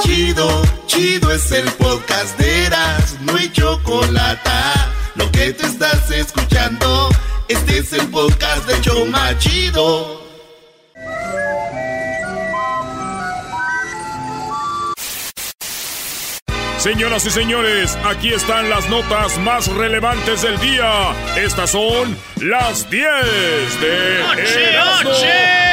Chido, chido es el podcast de Eras, no hay chocolate. Lo que te estás escuchando, este es el podcast de Choma Chido. Señoras y señores, aquí están las notas más relevantes del día. Estas son las 10 de ¡Oche,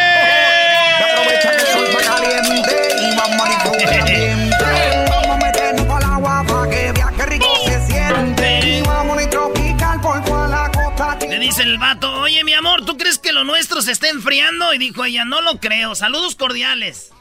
el vato, oye mi amor, ¿tú crees que lo nuestro se está enfriando? Y dijo ella, no lo creo, saludos cordiales.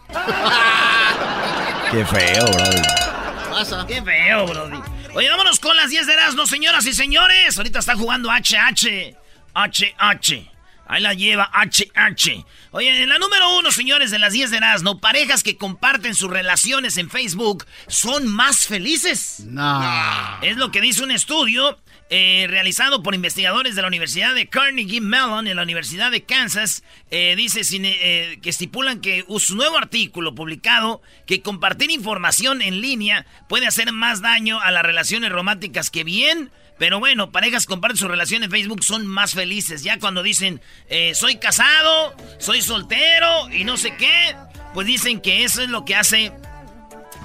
Qué feo, bro. Qué feo, brody. Oye, vámonos con las 10 de Erasmo, señoras y señores. Ahorita está jugando HH. HH. Ahí la lleva HH. Oye, en la número uno, señores, de las 10 de Erasmo, parejas que comparten sus relaciones en Facebook son más felices. No. Es lo que dice un estudio eh, realizado por investigadores de la Universidad de Carnegie Mellon en la Universidad de Kansas. Eh, dice eh, que estipulan que su nuevo artículo publicado que compartir información en línea puede hacer más daño a las relaciones románticas que bien. Pero bueno, parejas comparten su relación en Facebook son más felices. Ya cuando dicen, eh, soy casado, soy soltero y no sé qué, pues dicen que eso es lo que hace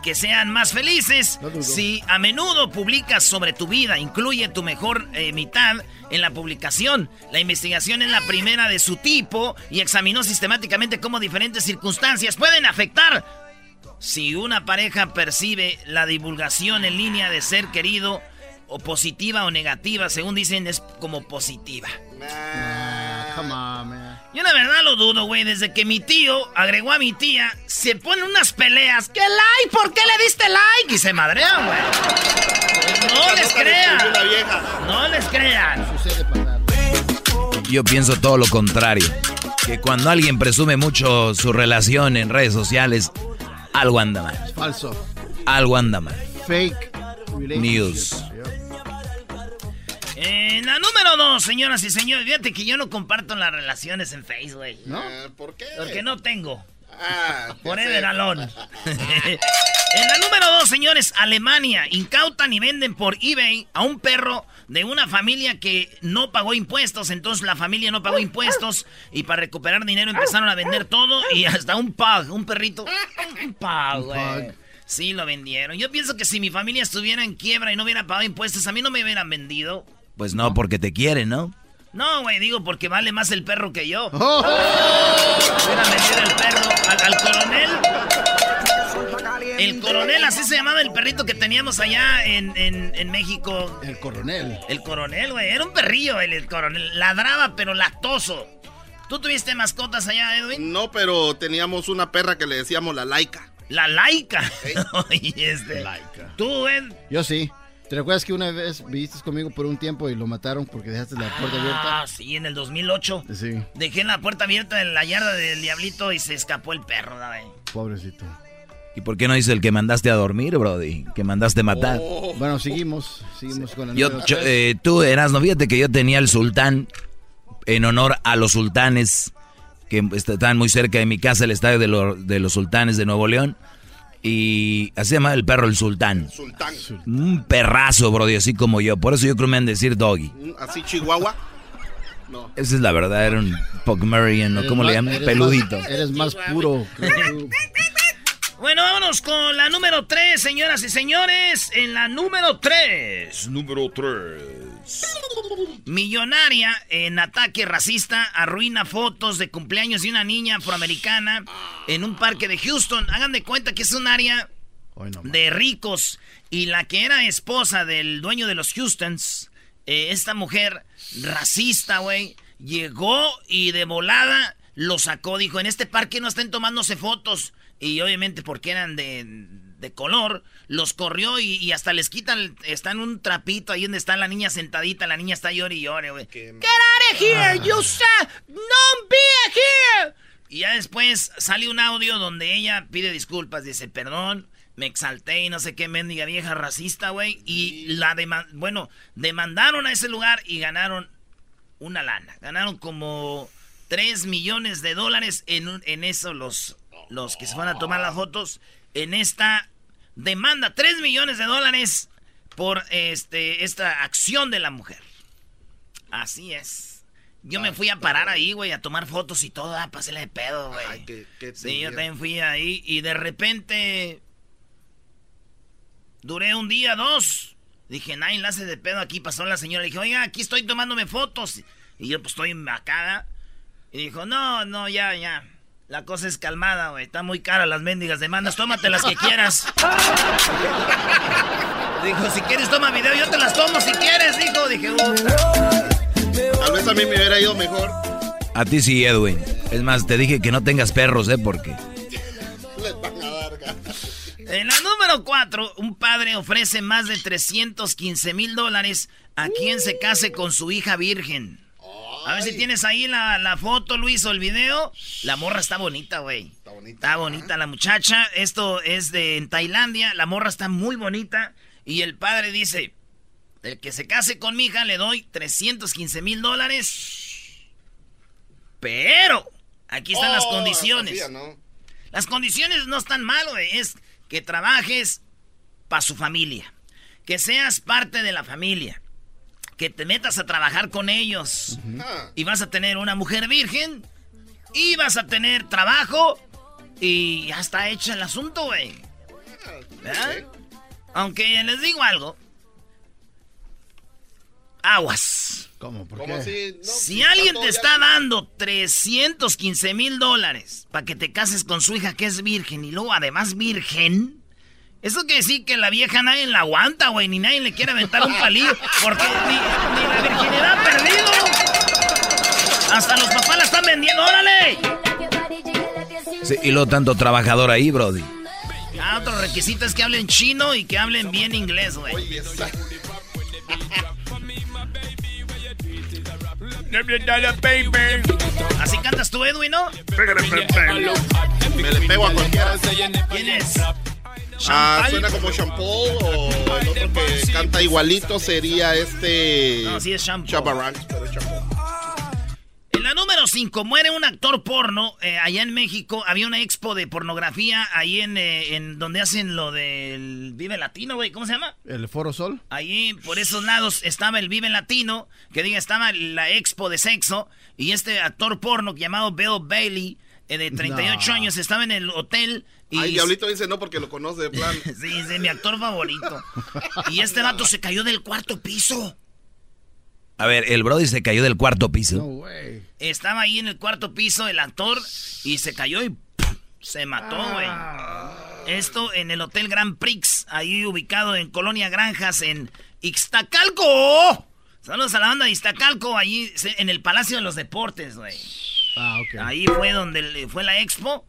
que sean más felices. Si a menudo publicas sobre tu vida, incluye tu mejor eh, mitad en la publicación. La investigación es la primera de su tipo y examinó sistemáticamente cómo diferentes circunstancias pueden afectar. Si una pareja percibe la divulgación en línea de ser querido o positiva o negativa, según dicen, es como positiva. Come on, man. Yo la verdad lo dudo, güey. Desde que mi tío agregó a mi tía, se ponen unas peleas. ¿Qué like? ¿Por qué le diste like? Y se madrean, güey. No les crean. No les crean. Yo pienso todo lo contrario. Que cuando alguien presume mucho su relación en redes sociales, algo anda mal. Falso. Algo anda mal. Fake News. En la número dos, señoras y señores, fíjate que yo no comparto las relaciones en Facebook, güey. ¿No? ¿Por qué? Porque no tengo. Ah, Forever alone. en la número dos, señores, Alemania. Incautan y venden por eBay a un perro de una familia que no pagó impuestos. Entonces la familia no pagó impuestos. Y para recuperar dinero empezaron a vender todo. Y hasta un pug, un perrito. Un pug, güey. Sí, lo vendieron. Yo pienso que si mi familia estuviera en quiebra y no hubiera pagado impuestos, a mí no me hubieran vendido. Pues no, porque te quieren, ¿no? No, güey, digo porque vale más el perro que yo. Hubiera vendido el perro al, al coronel. El coronel, así se llamaba el perrito que teníamos allá en, en- en México. El coronel. El coronel, güey. Era un perrillo el, el coronel. Ladraba, pero lactoso. ¿Tú tuviste mascotas allá, Edwin? No, pero teníamos una perra que le decíamos la laica. La laica. Oye, este. Tú, Ed. Yo sí. ¿Te recuerdas que una vez viviste conmigo por un tiempo y lo mataron porque dejaste la puerta abierta? Ah, sí, en el 2008. Sí, Dejé la puerta abierta en la yarda del diablito y se escapó el perro, güey. pobrecito. ¿Y por qué no dice el que mandaste a dormir, Brody? Que mandaste matar. Bueno, seguimos. Seguimos con la Yo, yo, eh, tú, Erasmo, fíjate que yo tenía el sultán en honor a los sultanes que están muy cerca de mi casa, el estadio de, lo- de los sultanes de Nuevo León. Y así se llama el perro el sultán. Sultán. Un perrazo, Brody, así como yo. Por eso yo creo que me han de decir doggy. Así Chihuahua. No. Esa es la verdad, era un Pugmarian, ¿o Eres cómo le llaman? eres Peludito. más- eres más puro. Bueno, vámonos con la número 3, señoras y señores. En la número 3. Número 3. Millonaria en ataque racista arruina fotos de cumpleaños de una niña afroamericana en un parque de Houston. Hagan de cuenta que es un área de ricos. Y la que era esposa del dueño de los Houstons, eh, esta mujer racista, güey, llegó y de volada lo sacó. Dijo, en este parque no estén tomándose fotos. Y obviamente porque eran de, de color, los corrió y, y hasta les quitan, están un trapito ahí donde está la niña sentadita. La niña está llore y llore, güey. Get out of here, you sa- no be here. Y ya después sale un audio donde ella pide disculpas, dice, perdón, me exalté y no sé qué mendiga vieja racista, güey. Y la dema- bueno, demandaron a ese lugar y ganaron una lana. Ganaron como 3 millones de dólares en, un- en eso los, los que se van a tomar las fotos. En esta demanda 3 millones de dólares por este, esta acción de la mujer. Así es. Yo me fui a parar ahí, güey, a tomar fotos y todo, ah, pasé de pedo, güey. Ay, qué- qué Sí, yo también fui ahí y de repente duré un día, dos. Dije, nadie la hace de pedo aquí. Pasó la señora. Dije, oiga, aquí estoy tomándome fotos. Y yo, pues, estoy acá. Y dijo, no, no, ya, ya. La cosa es calmada, güey. Está muy cara las mendigas demandas. Tómate las que quieras. dijo, si quieres, toma video. Yo te las tomo si quieres, dijo. Dije, "Puta". Tal vez a mí me hubiera ido mejor. A ti sí, Edwin. Es más, te dije que no tengas perros, ¿eh? Porque... Les van a dar ganas. En la número 4, un padre ofrece más de 315 mil dólares a quien se case con su hija virgen. A ver si tienes ahí la, la foto, Luis, o el video. La morra está bonita, güey. Está bonita. Está bonita la muchacha. Esto es de en Tailandia. La morra está muy bonita. Y el padre dice, el que se case con mi hija le doy 315 mil dólares. Pero, aquí están las Oh, condiciones. ¿no? Las condiciones no están mal, güey. Es que trabajes para su familia. Que seas parte de la familia. Que te metas a trabajar con ellos. Ah, Y vas a tener una mujer virgen. Y vas a tener trabajo. Y ya está hecho el asunto, güey. ¿Verdad? Aunque les digo algo. Aguas. ¿Cómo? ¿Por ¿Cómo qué? No, Si está alguien te ya- está dando 315 mil dólares para que te cases con su hija que es virgen y luego además virgen, eso quiere decir que la vieja nadie la aguanta, güey, ni nadie le quiere aventar un palillo porque ni, ni la virginidad ha perdido. Hasta los papás la están vendiendo, órale. Sí, y luego tanto trabajador ahí, Brody. Ah, otro requisito es que hablen chino y que hablen bien inglés, güey. Así cantas tú, Edwin, ¿no? Me le pego a cualquiera. ¿Quién es? Ah, suena como Shampoo o el otro que canta igualito sería este. No, sí es pero Shampoo. En la número 5, muere un actor porno. eh, allá en México había una expo de pornografía ahí en, eh, en donde hacen lo del Vive Latino, güey. ¿Cómo se llama? ¿El Foro Sol? Ahí por esos lados estaba el Vive Latino, que diga, estaba la expo de sexo. Y este actor porno llamado Bill Bailey, de 38 No. años, estaba en el hotel. Y Ay, Diablito dice no porque lo conoce de plan. Sí, es mi actor favorito. Y este vato se cayó del cuarto piso. A ver, el Brody se cayó del cuarto piso. No, güey. Estaba ahí en el cuarto piso el actor y se cayó y ¡pum! se mató, güey. Esto en el Hotel Grand Prix, ahí ubicado en Colonia Granjas, en Ixtacalco. Saludos a la banda de Iztacalco, allí se- en el Palacio de los Deportes, güey. Ah, ok. Ahí fue donde le- fue la expo.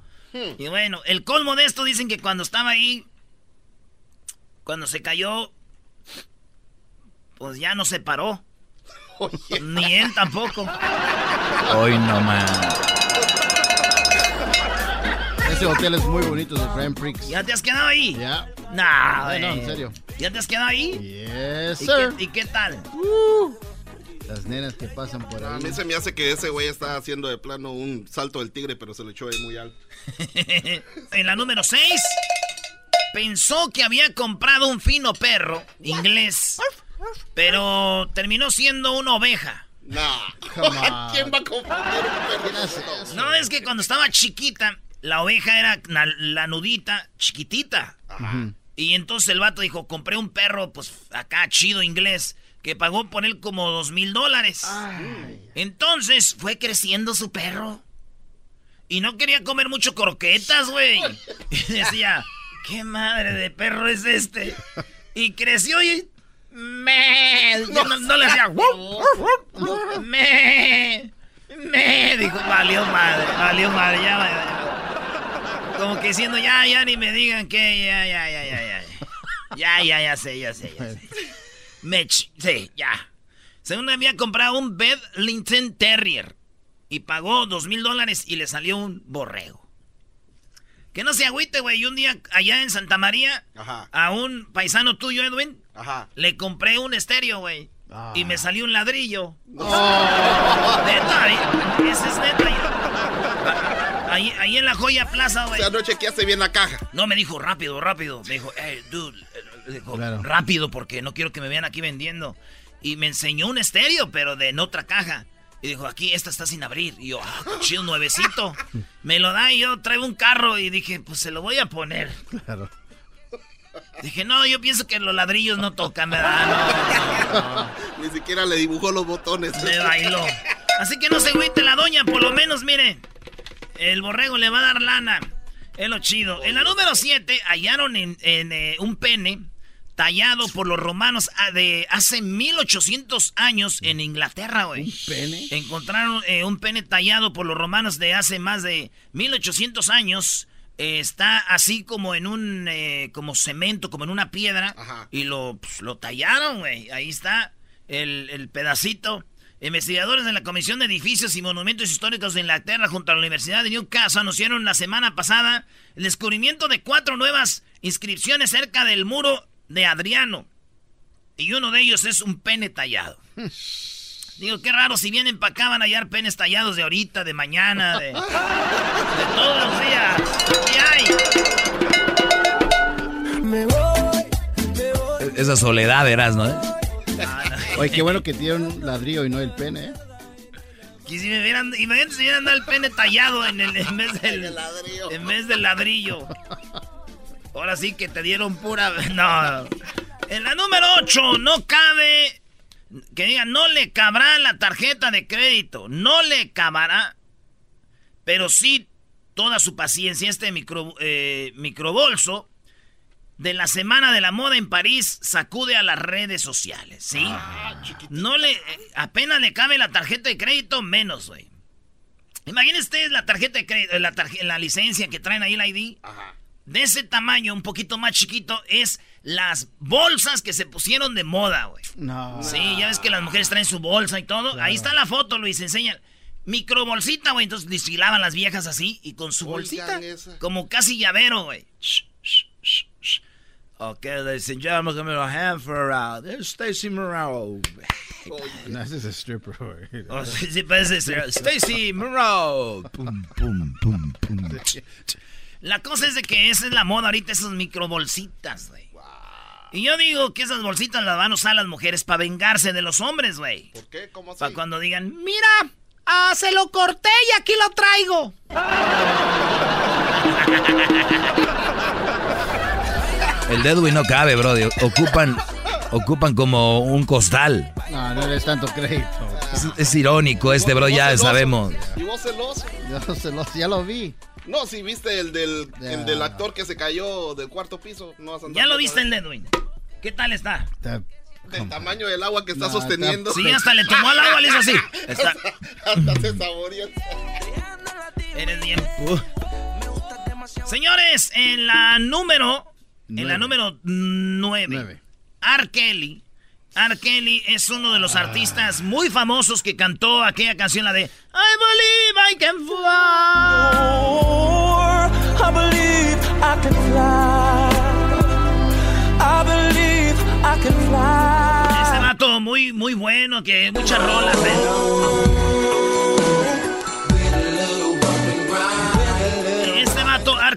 Y bueno, el colmo de esto dicen que cuando estaba ahí, cuando se cayó, pues ya no se paró. Ni él tampoco. Hoy no más. Ese hotel es muy bonito, el Grand Prix. ¿Ya te has quedado ahí? Ya. Nah, No, no, en serio. ¿Ya te has quedado ahí? Yes, ¿Y sir. qué, y qué tal? Las nenas que pasan por a ahí. mí se me hace que ese güey está haciendo de plano un salto del tigre, pero se lo echó ahí muy alto. en la número 6, pensó que había comprado un fino perro inglés, pero terminó siendo una oveja. On. ¿Quién va a eso? No, es que cuando estaba chiquita, la oveja era la nudita, chiquitita. Ujú. Y entonces el vato dijo, compré un perro, pues acá chido inglés, que pagó por él como dos mil dólares. Entonces fue creciendo su perro. Y no quería comer mucho croquetas, güey. Y decía, ¿qué madre de perro es este? Y creció y... Me, no, no le hacía... Me, me, dijo, valió madre, valió madre, ya, ya, ya. Como que diciendo, ya, ya, ni me digan que, ya, ya, ya, ya, ya. Ya, ya, ya sé, ya sé, ya sé. Mech, sí, ya. Según había comprado un Bedlington Terrier y pagó dos mil dólares y le salió un borrego. Que no se agüite, güey. Y un día allá en Santa María, Ajá. a un paisano tuyo, Edwin, Ajá. le compré un estéreo, güey. Ah. Y me salió un ladrillo. Neta, ¿eh? ese es neta. Ahí, ahí en la joya plaza, O güey. sea, no chequeaste bien la caja. No, me dijo rápido, rápido. Me dijo, hey, dude. eh, dijo, Claro. rápido porque no quiero que me vean aquí vendiendo. Y me enseñó un estéreo, pero de en otra caja. Y dijo, aquí esta está sin abrir. Y yo, ah, chido, nuevecito. Me lo da y yo traigo un carro y dije, pues se lo voy a poner. Claro. Dije, no, yo pienso que los ladrillos no tocan, ¿verdad? No, no, no. Ni siquiera le dibujó los botones. Me bailó. Así que no se agüite la doña, por lo menos, mire. El borrego le va a dar lana. Es lo chido. En la número 7 hallaron en, en, eh, un pene tallado por los romanos ah, de hace 1800 años en Inglaterra, güey. ¿Un pene? Encontraron eh, un pene tallado por los romanos de hace más de 1800 años. Eh, está así como en un eh, como cemento, como en una piedra. Ajá. Y lo, pues, lo tallaron, güey. Ahí está el, el pedacito. Investigadores de la Comisión de Edificios y Monumentos Históricos de Inglaterra junto a la Universidad de Newcastle anunciaron la semana pasada el descubrimiento de cuatro nuevas inscripciones cerca del muro de Adriano. Y uno de ellos es un pene tallado. Digo, qué raro, si vienen para acá van a hallar penes tallados de ahorita, de mañana, de, todos los días. ¿Qué hay? Esa soledad, verás, ¿no? Oye, qué bueno que tiene un ladrillo y no el pene, ¿eh? Que si me vieran, imagínate si vieran el pene tallado en, el, en vez del El ladrillo. en vez del ladrillo. Ahora sí que te dieron pura. No. En la número 8, no cabe. Que diga, no le cabrá la tarjeta de crédito. No le cabrá. Pero sí toda su paciencia. Este micro, eh, microbolso de la Semana de la Moda en París sacude a las redes sociales, ¿sí? no le. eh, apenas le cabe la tarjeta de crédito, menos, güey. Imagínense ustedes la tarjeta de crédito, la, tarje- la licencia que traen ahí, la ID. Ajá. De ese tamaño, un poquito más chiquito, es las bolsas que se pusieron de moda, güey. No. Sí, ya ves que las mujeres traen su bolsa y todo. Ahí está la foto, Luis, enseña. Microbolsita, güey. Entonces desfilaban las viejas así y con su Oigan bolsita. esa. Como casi llavero, güey. Shh. Ok, ladies and gentlemen, come a hand for uh, there's Stacy Morrow. No, ese es stripper, güey. Oh, sí, sí, parece ser. Stacy Morrow. Pum, pum, pum, pum. La cosa es de que esa es la moda ahorita, esas microbolsitas, güey. Y yo digo que esas bolsitas las van a usar las mujeres para vengarse de los hombres, güey. ¿Por qué? ¿Cómo así? Para cuando digan, mira, ah, se lo corté y aquí lo traigo. El dedo no cabe, bro. Ocupan, ocupan como un costal. No, no eres tanto crédito. Es, es irónico este, bro, ¿Y vos ya celoso? sabemos. ¿Y vos celoso? Ya, se lo, ya lo vi. No, si viste el del, el del actor que se cayó del cuarto piso. No vas a andar Ya lo viste el Edwin. ¿Qué tal está? Está- Del tamaño del agua que está No, sosteniendo. Sí, hasta le tomó al agua, le hizo así. Está. Hasta se saboreó. Eres bien. Señores, en la número. En la número 9. Nueve. R. Kelly. R. Kelly es uno de los artistas muy famosos que cantó aquella canción, la de I believe I can fly. I believe I can fly. I believe I can fly. Este vato muy, muy bueno, que muchas rolas. ¿eh?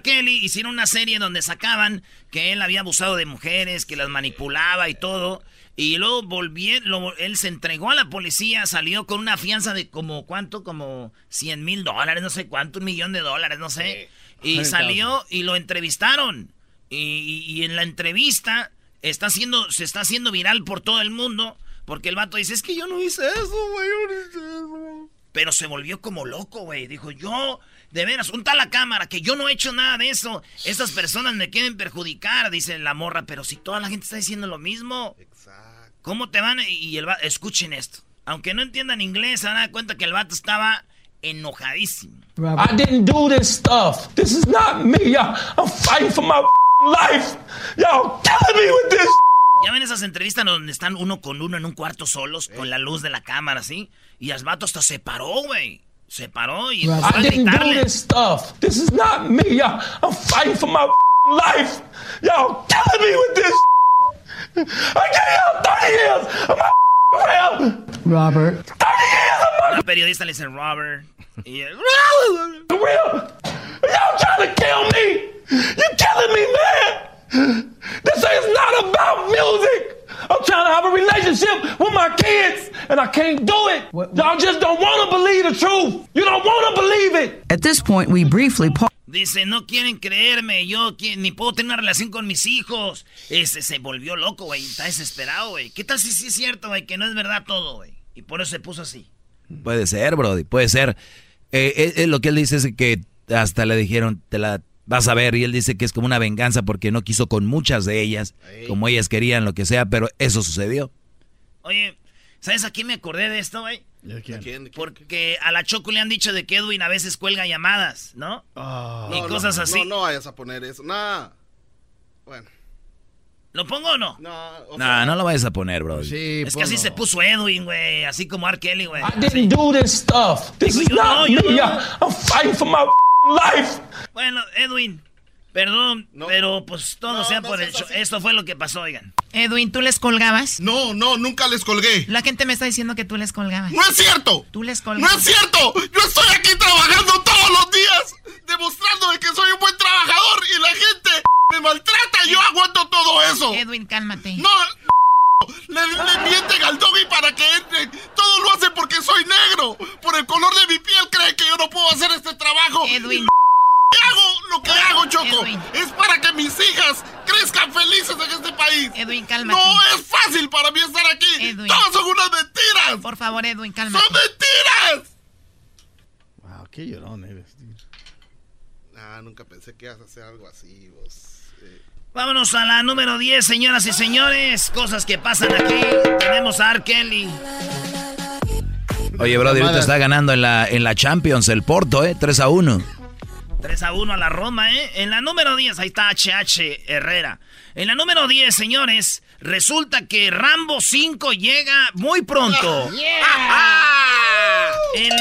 Kelly, hicieron una serie donde sacaban que él había abusado de mujeres, que las manipulaba y todo. Y luego volvió, lo- él se entregó a la policía, salió con una fianza de como, ¿cuánto? Como 100 mil dólares, no sé cuánto, un millón de dólares, no sé. Y salió y lo entrevistaron. Y, y- y en la entrevista está haciendo, se está haciendo viral por todo el mundo. Porque el vato dice, es que yo no hice eso, güey, yo no hice eso. Pero se volvió como loco, güey. Dijo, yo, de veras, un tal la cámara, que yo no he hecho nada de eso. Estas personas me quieren perjudicar, dice la morra. Pero si toda la gente está diciendo lo mismo, Exacto. ¿cómo te van? a-?" Y el vato, escuchen esto. Aunque no entiendan inglés, se van a dar cuenta que el vato estaba enojadísimo. I didn't do this stuff. This is not me. Y'all, I'm fighting for my life. Y'all killing me with this. Ya ven esas entrevistas donde están uno con uno en un cuarto solos, con la luz de la cámara, ¿sí? Y el vato hasta se paró, güey. Se paró y empezó a I didn't do gritarle. this stuff. This is not me. Y'all, I'm fighting for my life. Y'all killing me with this. I gave y'all 30 years of my Robert. 30 years of my El periodista le dice, Robert, Y él, Real? Y'all trying to kill me? You killing me, man? This is not about music. I'm trying to have a relationship with my kids, and I can't do it. Y'all just don't want to believe the truth. You don't want to believe it. At this point, we briefly pause. Dice, no quieren creerme, yo ni puedo tener una relación con mis hijos. Ese se volvió loco, güey, está desesperado, güey. ¿Qué tal si sí es cierto, güey, que no es verdad todo, güey? Y por eso se puso así. Puede ser, Brody, puede ser. Eh, eh, eh, lo que él dice es que hasta le dijeron, te la vas a ver, y él dice que es como una venganza porque no quiso con muchas de ellas, como ellas querían, lo que sea, pero eso sucedió. Oye, ¿sabes a quién me acordé de esto, güey? ¿Y a quién? ¿Quién? Porque a la Choco le han dicho de que Edwin a veces cuelga llamadas, ¿no? Ah, y No, cosas no, así. No, no vayas a poner eso. Nah. Bueno. ¿Lo pongo o no? No, o No, sea, no lo vayas a poner, Brody. sí, es que así se puso Edwin, güey, así como R. Kelly, güey. I didn't do this stuff. This is no, not me. no. I- I'm fighting for my life. Bueno, Edwin, perdón, No. pero pues todo No, sea no por el show. Esto fue lo que pasó, oigan. Edwin, ¿tú les colgabas? No, no, nunca les colgué. La gente me está diciendo que tú les colgabas. ¡No es cierto! Tú les ¡No colgabas. es cierto! Yo estoy aquí trabajando todos los días, demostrando de que soy un buen trabajador y la gente me maltrata y yo aguanto todo eso. Edwin, cálmate. No, le, le mienten al doggy para que entre. Todo lo hace porque soy negro. Por el color de mi piel cree que yo no puedo hacer este trabajo. Edwin. Hago lo que hago, Choco. Edwin. Es para que mis hijas crezcan felices en este país. Edwin, cálmate. No es fácil para mí estar aquí. Edwin. Todas son unas mentiras. Por favor, Edwin, cálmate. ¡Son mentiras! Wow, qué llorón eres, tío. Ah, nunca pensé que ibas a hacer algo así, vos. Eh, Vámonos a la número 10, señoras y señores. Cosas que pasan aquí. Tenemos a R. Kelly. Oye, Brody, ahorita está ganando en la, en la Champions el Porto, ¿eh? 3 a 1. 3 a 1 a la Roma, ¿eh? En la número 10, ahí está HH Herrera. En la número 10, señores, resulta que Rambo 5 llega muy pronto. El 20,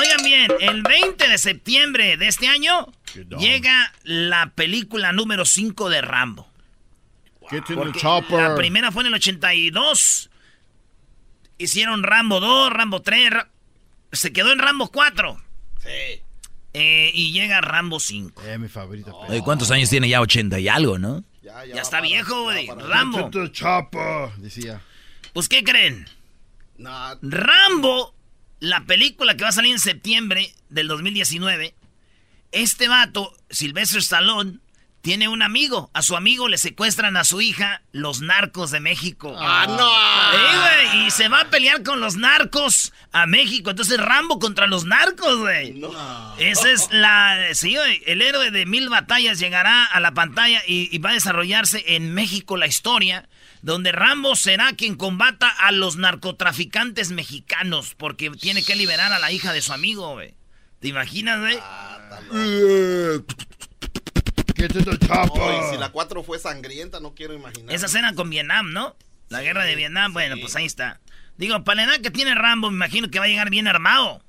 oigan bien, el 20 de septiembre de este año llega la película número 5 de Rambo. Get in the Porque chopper. La primera fue en el 82. Hicieron Rambo 2, Rambo 3. Ra- se quedó en Rambo 4. sí. Eh, y llega Rambo 5. Eh, mi favorita. Oye, ¿cuántos años tiene ya? 80 y algo, ¿no? Ya, Ya va está para- viejo, ya güey. Rambo. Chopper, decía. Pues, ¿qué creen? Nah, Rambo, la película que va a salir en septiembre del 2019. Este vato, Sylvester Stallone, tiene un amigo. A su amigo le secuestran a su hija los narcos de México. ¡Ah, no! Eh, güey, y se va a pelear con los narcos a México. Entonces Rambo contra los narcos, güey. Esa es la... Sí, güey, el héroe de mil batallas llegará a la pantalla y, y va a desarrollarse en México la historia, donde Rambo será quien combata a los narcotraficantes mexicanos, porque tiene que liberar a la hija de su amigo, güey. ¿Te imaginas, güey? Get in the chopper. Oh, y si la 4 fue sangrienta, no quiero imaginar. Esa escena con Vietnam, ¿no? La guerra de Vietnam, bueno, pues ahí está. Digo, para la edad que tiene Rambo, me imagino que va a llegar bien armado.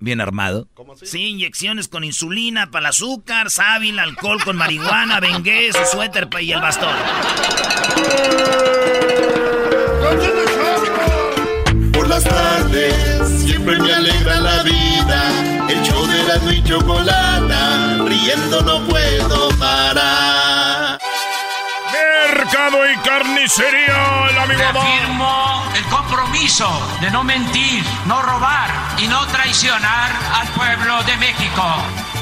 Bien armado. ¿Cómo así? Sí, inyecciones con insulina para el azúcar, sábil, alcohol con marihuana, bengué, su suéter pa- y el bastón. Por las tardes siempre me alegra la vida. El show de la y chocolata, riendo no puedo parar. Mercado y carnicería, el amigo. Reafirmo el compromiso de no mentir, no robar y no traicionar al pueblo de México.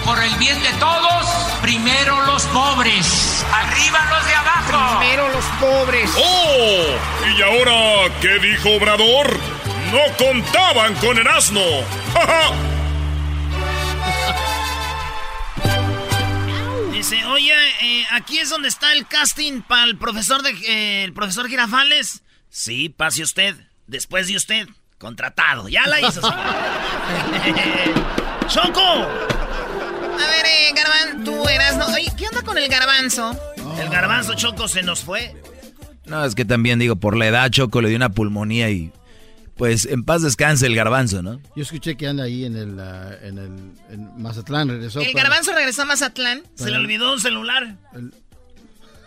Por el bien de todos, primero los pobres, arriba los de abajo. Pero los pobres. ¡Oh! ¿Y ahora qué dijo Obrador? No contaban con el asno. ¡Ja, ja! Dice, oye, eh, aquí es donde está el casting para el profesor de eh, el profesor Girafales. Sí, pase usted. Después de usted. Contratado. Ya la hizo. ¡Choco! A ver, eh, Garbanzo, tú eras, ¿no? Oye, ¿qué onda con el garbanzo? El garbanzo Choco se nos fue. No, es que también digo, por la edad, Choco le dio una pulmonía y pues en paz descanse el garbanzo, ¿no? Yo escuché que anda ahí en el, ah, en el en Mazatlán, regresó. El para garbanzo regresó a Mazatlán. Se le olvidó un celular. el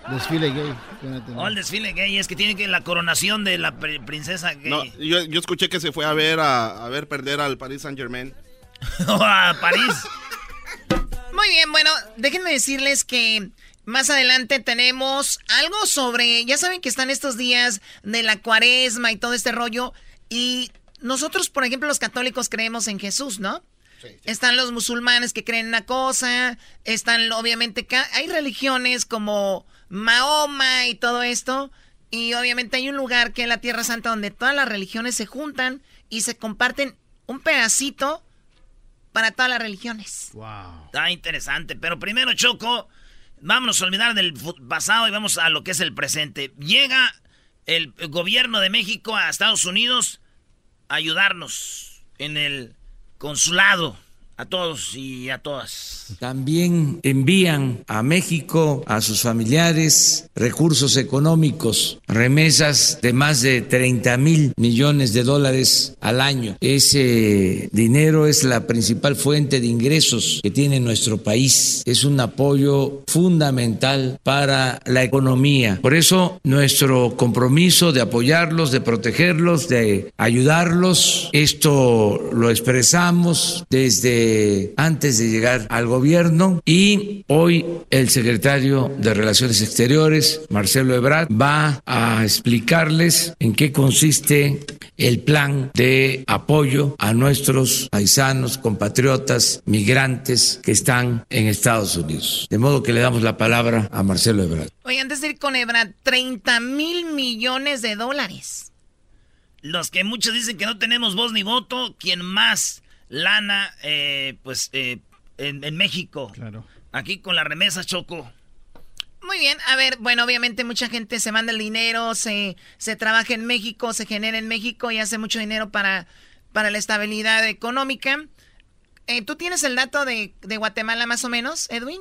desfile gay. Oh, el desfile gay. Es que tiene que la coronación de la pri- princesa gay. No, yo, yo escuché que se fue a ver a, a ver perder al Paris Saint Germain. o a París. Muy bien, bueno, déjenme decirles que más adelante tenemos algo sobre, ya saben que están estos días de la cuaresma y todo este rollo, y nosotros, por ejemplo, los católicos creemos en Jesús, ¿no? Están los musulmanes que creen una cosa, están obviamente, hay religiones como Mahoma y todo esto, y obviamente hay un lugar que es la Tierra Santa donde todas las religiones se juntan y se comparten un pedacito para todas las religiones. Wow. Está interesante, pero primero Choco, vámonos a olvidar del pasado y vamos a lo que es el presente. Llega el gobierno de México a Estados Unidos ayudarnos en el consulado a todos y a todas. También envían a México, a sus familiares, recursos económicos, remesas de más de 30 mil millones de dólares al año. Ese dinero es la principal fuente de ingresos que tiene nuestro país. Es un apoyo fundamental para la economía. Por eso nuestro compromiso de apoyarlos, de protegerlos, de ayudarlos, esto lo expresamos desde antes de llegar al gobierno y hoy el secretario de Relaciones Exteriores, Marcelo Ebrard, va a explicarles en qué consiste el plan de apoyo a nuestros paisanos, compatriotas, migrantes que están en Estados Unidos. De modo que le damos la palabra a Marcelo Ebrard. Oye, antes de ir con Ebrard, 30 mil millones de dólares. Los que muchos dicen que no tenemos voz ni voto, quien más lana, eh, pues, eh, en, México. Claro. Aquí con la remesa, Choco. Muy bien, a ver, bueno, obviamente mucha gente se manda el dinero, se, se trabaja en México, se genera en México y hace mucho dinero para, para la estabilidad económica. Eh, ¿Tú tienes el dato de, de, Guatemala más o menos, Edwin?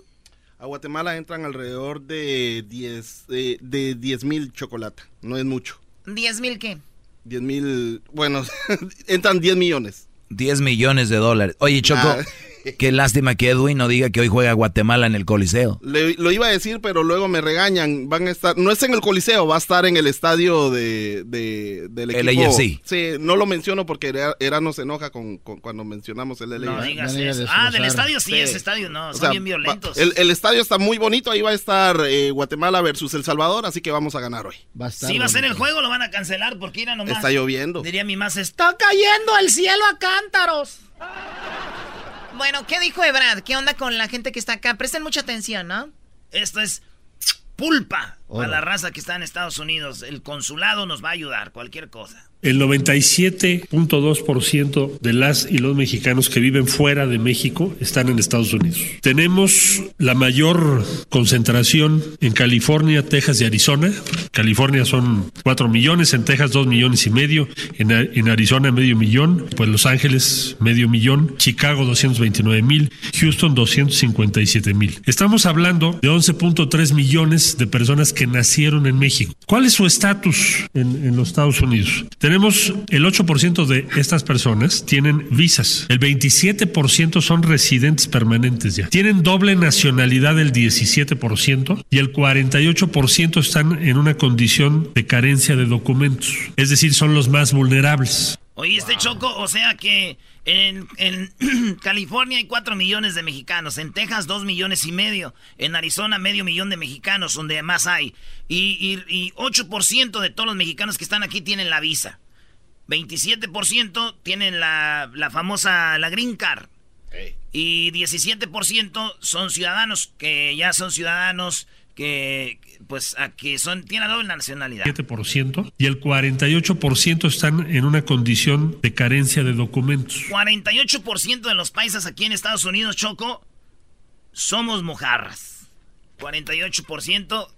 A Guatemala entran alrededor de 10 de 10 mil chocolate, no es mucho. ¿10 mil qué? 10 mil, bueno, entran 10 millones. 10 millones de dólares. Oye, Choco, qué lástima que Edwin no diga que hoy juega Guatemala en el Coliseo. lo iba a decir, pero luego me regañan. Van a estar, no es en el Coliseo, va a estar en el estadio de, del equipo. El AFC. Sí, no lo menciono porque era, no se enoja con, cuando mencionamos el LAFC. No digas eso. Ah, del estadio sí, ese estadio no, son bien violentos. El, estadio está muy bonito, ahí va a estar eh, Guatemala versus El Salvador, así que vamos a ganar hoy. Va a sí, va a ser el juego, lo van a cancelar porque irá nomás. Está lloviendo. Diría mi más, está cayendo el cielo a cántaros. Bueno, ¿qué dijo Ebrad? ¿Qué onda con la gente que está acá? Presten mucha atención, ¿no? Esto es pulpa a la raza que está en Estados Unidos. El consulado nos va a ayudar, cualquier cosa. El 97.2% de las y los mexicanos que viven fuera de México están en Estados Unidos. Tenemos la mayor concentración en California, Texas y Arizona. California son 4 millones, en Texas 2 millones y medio, en, Arizona medio millón, pues Los Ángeles medio millón, Chicago 229 mil, Houston 257 mil. Estamos hablando de 11.3 millones de personas que nacieron en México. ¿Cuál es su estatus en, en los Estados Unidos? Tenemos el 8% de estas personas tienen visas, el 27% son residentes permanentes ya, tienen doble nacionalidad el 17% y el 48% están en una condición de carencia de documentos, es decir, son los más vulnerables. Oye, este Choco, o sea que en, California hay 4 millones de mexicanos, en Texas 2 millones y medio, en Arizona medio millón de mexicanos, donde más hay. Y, y, 8% de todos los mexicanos que están aquí tienen la visa. 27% tienen la, la, famosa, la green card. Y 17% son ciudadanos que ya son ciudadanos que pues a que son tienen doble nacionalidad. 7% y el 48% están en una condición de carencia de documentos. 48% de los países aquí en Estados Unidos, Choco, somos mojarras. 48%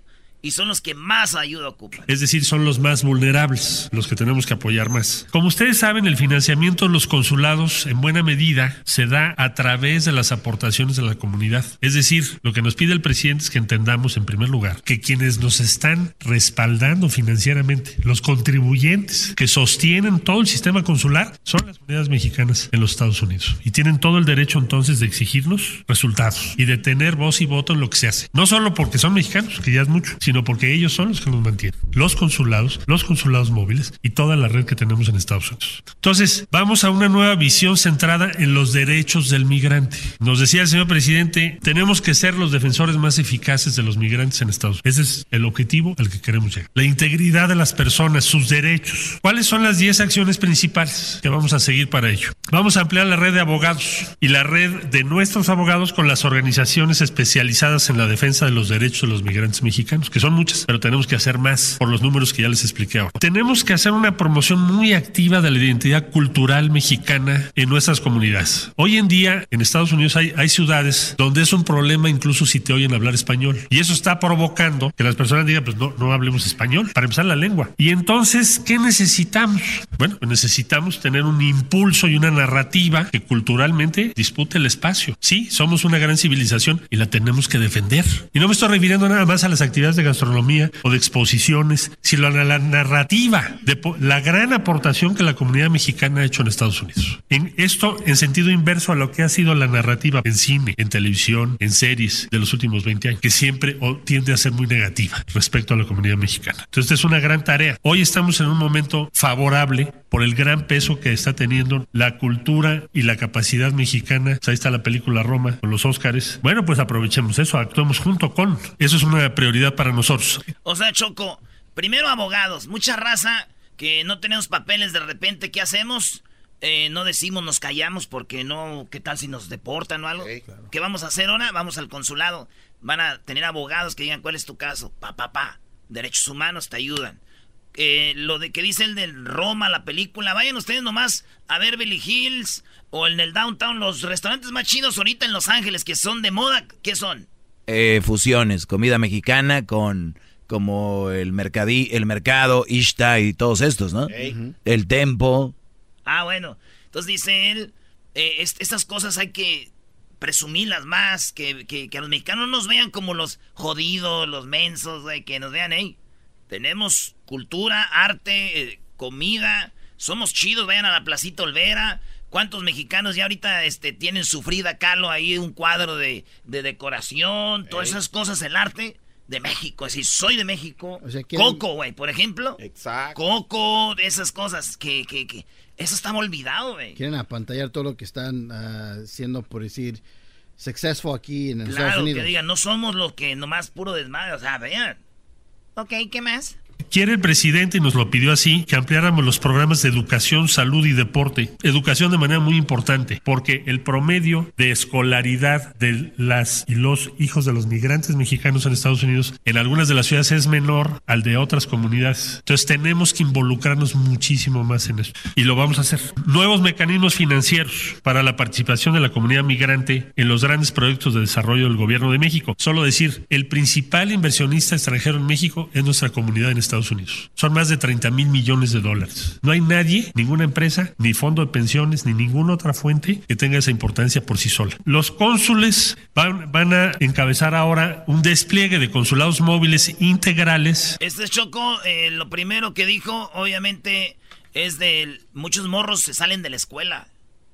y son los que más ayuda ocupan. Es decir, son los más vulnerables, los que tenemos que apoyar más. Como ustedes saben, el financiamiento de los consulados en buena medida se da a través de las aportaciones de la comunidad. Es decir, lo que nos pide el presidente es que entendamos en primer lugar que quienes nos están respaldando financieramente, los contribuyentes que sostienen todo el sistema consular, son las comunidades mexicanas en los Estados Unidos. Y tienen todo el derecho entonces de exigirnos resultados y de tener voz y voto en lo que se hace. No solo porque son mexicanos, que ya es mucho, sino porque ellos son los que nos mantienen. Los consulados, los consulados móviles y toda la red que tenemos en Estados Unidos. Entonces, vamos a una nueva visión centrada en los derechos del migrante. Nos decía el señor presidente, tenemos que ser los defensores más eficaces de los migrantes en Estados Unidos. Ese es el objetivo al que queremos llegar. La integridad de las personas, sus derechos. ¿Cuáles son las 10 acciones principales que vamos a seguir para ello? Vamos a ampliar la red de abogados y la red de nuestros abogados con las organizaciones especializadas en la defensa de los derechos de los migrantes mexicanos, que son muchas, pero tenemos que hacer más por los números que ya les expliqué ahora. Tenemos que hacer una promoción muy activa de la identidad cultural mexicana en nuestras comunidades. Hoy en día en Estados Unidos hay, hay ciudades donde es un problema incluso si te oyen hablar español. Y eso está provocando que las personas digan, pues no, no hablemos español, para empezar la lengua. Y entonces, ¿qué necesitamos? Bueno, necesitamos tener un impulso y una narrativa que culturalmente dispute el espacio. Sí, somos una gran civilización y la tenemos que defender. Y no me estoy refiriendo nada más a las actividades de gastronomía o de exposiciones, sino a la narrativa de la gran aportación que la comunidad mexicana ha hecho en Estados Unidos. En esto en sentido inverso a lo que ha sido la narrativa en cine, en televisión, en series de los últimos 20 años, que siempre tiende a ser muy negativa respecto a la comunidad mexicana. Entonces, es una gran tarea. Hoy estamos en un momento favorable por el gran peso que está teniendo la cultura y la capacidad mexicana. Ahí está la película Roma con los Óscares. Bueno, pues aprovechemos eso, actuemos junto con. Eso es una prioridad para nosotros. O sea, Choco, primero abogados, mucha raza que no tenemos papeles de repente, ¿qué hacemos? Eh, no decimos, nos callamos porque no, ¿qué tal si nos deportan o algo? ¿Qué vamos a hacer ahora? Vamos al consulado. Van a tener abogados que digan cuál es tu caso. Pa, pa, pa. Derechos humanos te ayudan. Eh, lo de que dice el del Roma, la película, vayan ustedes nomás a ver Billy Hills o en el downtown, los restaurantes más chidos ahorita en Los Ángeles que son de moda, ¿qué son? Eh, fusiones, comida mexicana con como el mercadí, el mercado, Ishta y todos estos, ¿no? El tempo. Ah, bueno. Entonces dice él, eh, estas cosas hay que presumirlas más, que, que, que, a los mexicanos nos vean como los jodidos, los mensos, que nos vean, hey, tenemos cultura, arte, eh, comida, somos chidos, vayan a la Placita Olvera. ¿Cuántos mexicanos ya ahorita este, tienen su Frida Kahlo ahí, un cuadro de, de decoración, todas esas cosas, el arte? de México. Es decir, soy de México. Coco, güey, por ejemplo. Exacto. Coco, esas cosas que, que, que eso estaba olvidado, güey. Quieren apantallar todo lo que están haciendo, por decir, successful aquí en Estados Unidos. Claro, que digan, no somos los que nomás puro desmadre, o sea, vean. Ok, ¿qué más? Quiere el presidente, y nos lo pidió así, que ampliáramos los programas de educación, salud y deporte. Educación de manera muy importante, porque el promedio de escolaridad de las y los hijos de los migrantes mexicanos en Estados Unidos en algunas de las ciudades es menor al de otras comunidades. Entonces tenemos que involucrarnos muchísimo más en eso. Y lo vamos a hacer. Nuevos mecanismos financieros para la participación de la comunidad migrante en los grandes proyectos de desarrollo del gobierno de México. Solo decir, el principal inversionista extranjero en México es nuestra comunidad en Estados Unidos. Son más de 30 mil millones de dólares. No hay nadie, ninguna empresa, ni fondo de pensiones, ni ninguna otra fuente que tenga esa importancia por sí sola. Los cónsules van, van a encabezar ahora un despliegue de consulados móviles integrales. Este Choco, eh, lo primero que dijo, obviamente, es de muchos morros se salen de la escuela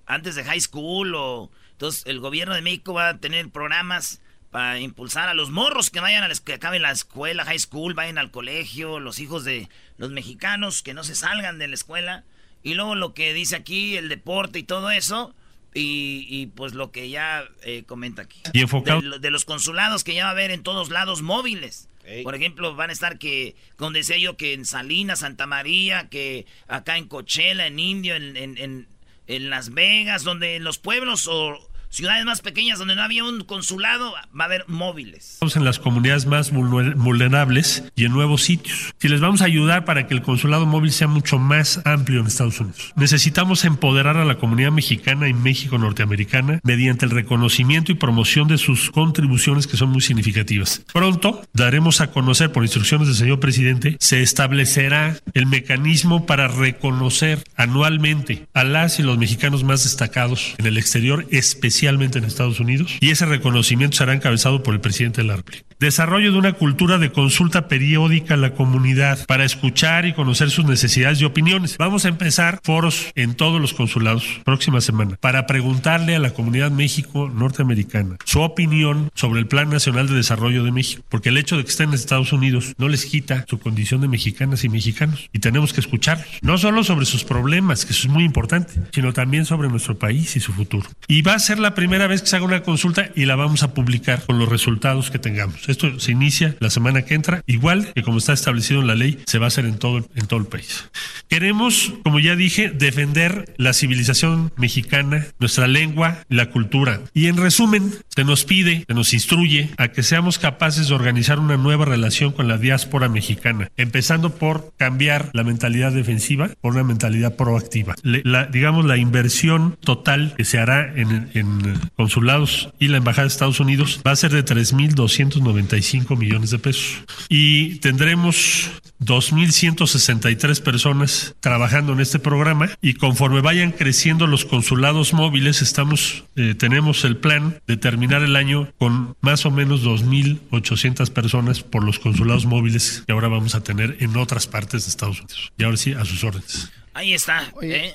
antes de high school o entonces el gobierno de México va a tener programas para impulsar a los morros que vayan a la, que acaben la escuela, high school, vayan al colegio, los hijos de los mexicanos que no se salgan de la escuela. Y luego lo que dice aquí, el deporte y todo eso. Y, pues lo que ya eh, comenta aquí. Y enfocado. De, los consulados que ya va a haber en todos lados móviles. Por ejemplo, van a estar que, como decía yo, que en Salinas, Santa María, que acá en Coachella, en Indio, en, en, en Las Vegas, donde en los pueblos o ciudades más pequeñas donde no había un consulado, va a haber móviles. Estamos en las comunidades más vulnerables y en nuevos sitios. Si les vamos a ayudar para que el consulado móvil sea mucho más amplio en Estados Unidos. Necesitamos empoderar a la comunidad mexicana y México norteamericana mediante el reconocimiento y promoción de sus contribuciones que son muy significativas. Pronto daremos a conocer por instrucciones del señor presidente, se establecerá el mecanismo para reconocer anualmente a las y los mexicanos más destacados en el exterior, especialmente oficialmente en Estados Unidos y ese reconocimiento será encabezado por el presidente de la República. Desarrollo de una cultura de consulta periódica a la comunidad para escuchar y conocer sus necesidades y opiniones. Vamos a empezar foros en todos los consulados próxima semana para preguntarle a la comunidad México norteamericana su opinión sobre el Plan Nacional de Desarrollo de México, porque el hecho de que estén en Estados Unidos no les quita su condición de mexicanas y mexicanos y tenemos que escucharlos, no solo sobre sus problemas, que eso es muy importante, sino también sobre nuestro país y su futuro. Y va a ser la primera vez que se haga una consulta y la vamos a publicar con los resultados que tengamos. Esto se inicia la semana que entra, igual que como está establecido en la ley, se va a hacer en todo, en todo el país. Queremos, como ya dije, defender la civilización mexicana, nuestra lengua, la cultura. Y en resumen, se nos pide, se nos instruye a que seamos capaces de organizar una nueva relación con la diáspora mexicana, empezando por cambiar la mentalidad defensiva por una mentalidad proactiva. La, digamos, la inversión total que se hará en, en consulados y la Embajada de Estados Unidos va a ser de 3.295 millones de pesos. Y tendremos 2.163 personas trabajando en este programa y conforme vayan creciendo los consulados móviles, estamos, eh, tenemos el plan de terminar el año con más o menos 2.800 personas por los consulados móviles que ahora vamos a tener en otras partes de Estados Unidos. Y ahora sí, a sus órdenes. Ahí está. Oye, ¿eh?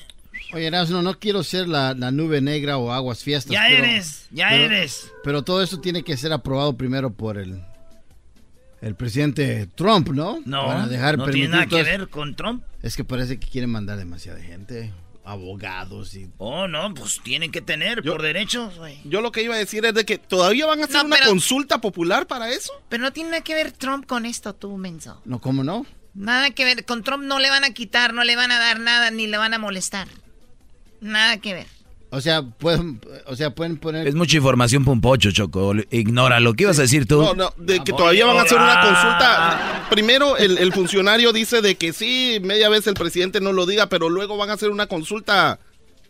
Oye, Erasmo, no quiero ser la, la nube negra o aguas fiestas. Ya pero- eres, ya pero- eres. Pero todo esto tiene que ser aprobado primero por el, el presidente Trump, ¿no? No, Para dejar no tiene nada que ver con Trump. Es que parece que quieren mandar demasiada gente, abogados y... Oh, no, pues tienen que tener por derechos, güey. Yo lo que iba a decir es de que todavía van a hacer No, una pero- consulta popular para eso. Pero no tiene nada que ver Trump con esto, tú, menso. No, ¿cómo no? Nada que ver. Con Trump no le van a quitar, no le van a dar nada, ni le van a molestar. Nada que ver. O sea, pueden, o sea, pueden poner... Es mucha información pompocho, Choco. Ignora lo que ibas a decir tú. No, no, de que todavía van a hacer una consulta. Primero, el, el funcionario dice de que sí, media vez el presidente no lo diga, pero luego van a hacer una consulta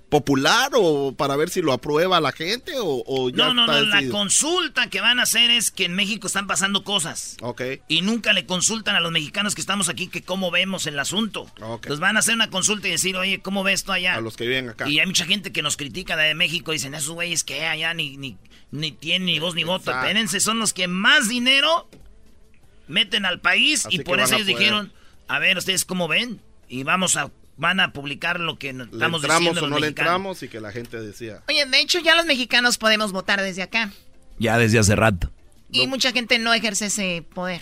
popular o para ver si lo aprueba la gente o, o ya No, no, está no, la consulta que van a hacer es que en México están pasando cosas. Ok. Y nunca le consultan a los mexicanos que estamos aquí que cómo vemos el asunto. Ok. Entonces van a hacer una consulta y decir, oye, ¿cómo ves tú allá? A los que viven acá. Y hay mucha gente que nos critica de México. Dicen, esos güeyes que allá ni, ni, ni tienen ni voz ni voto. Espérense, son los que más dinero meten al país. Así y por eso ellos poder. dijeron, a ver, ¿ustedes cómo ven? Y vamos a, van a publicar lo que nos ¿Le estamos entramos diciendo o no le entramos? Y que la gente decía. Oye, de hecho, ya los mexicanos podemos votar desde acá. Ya desde hace rato. Y mucha gente no ejerce ese poder.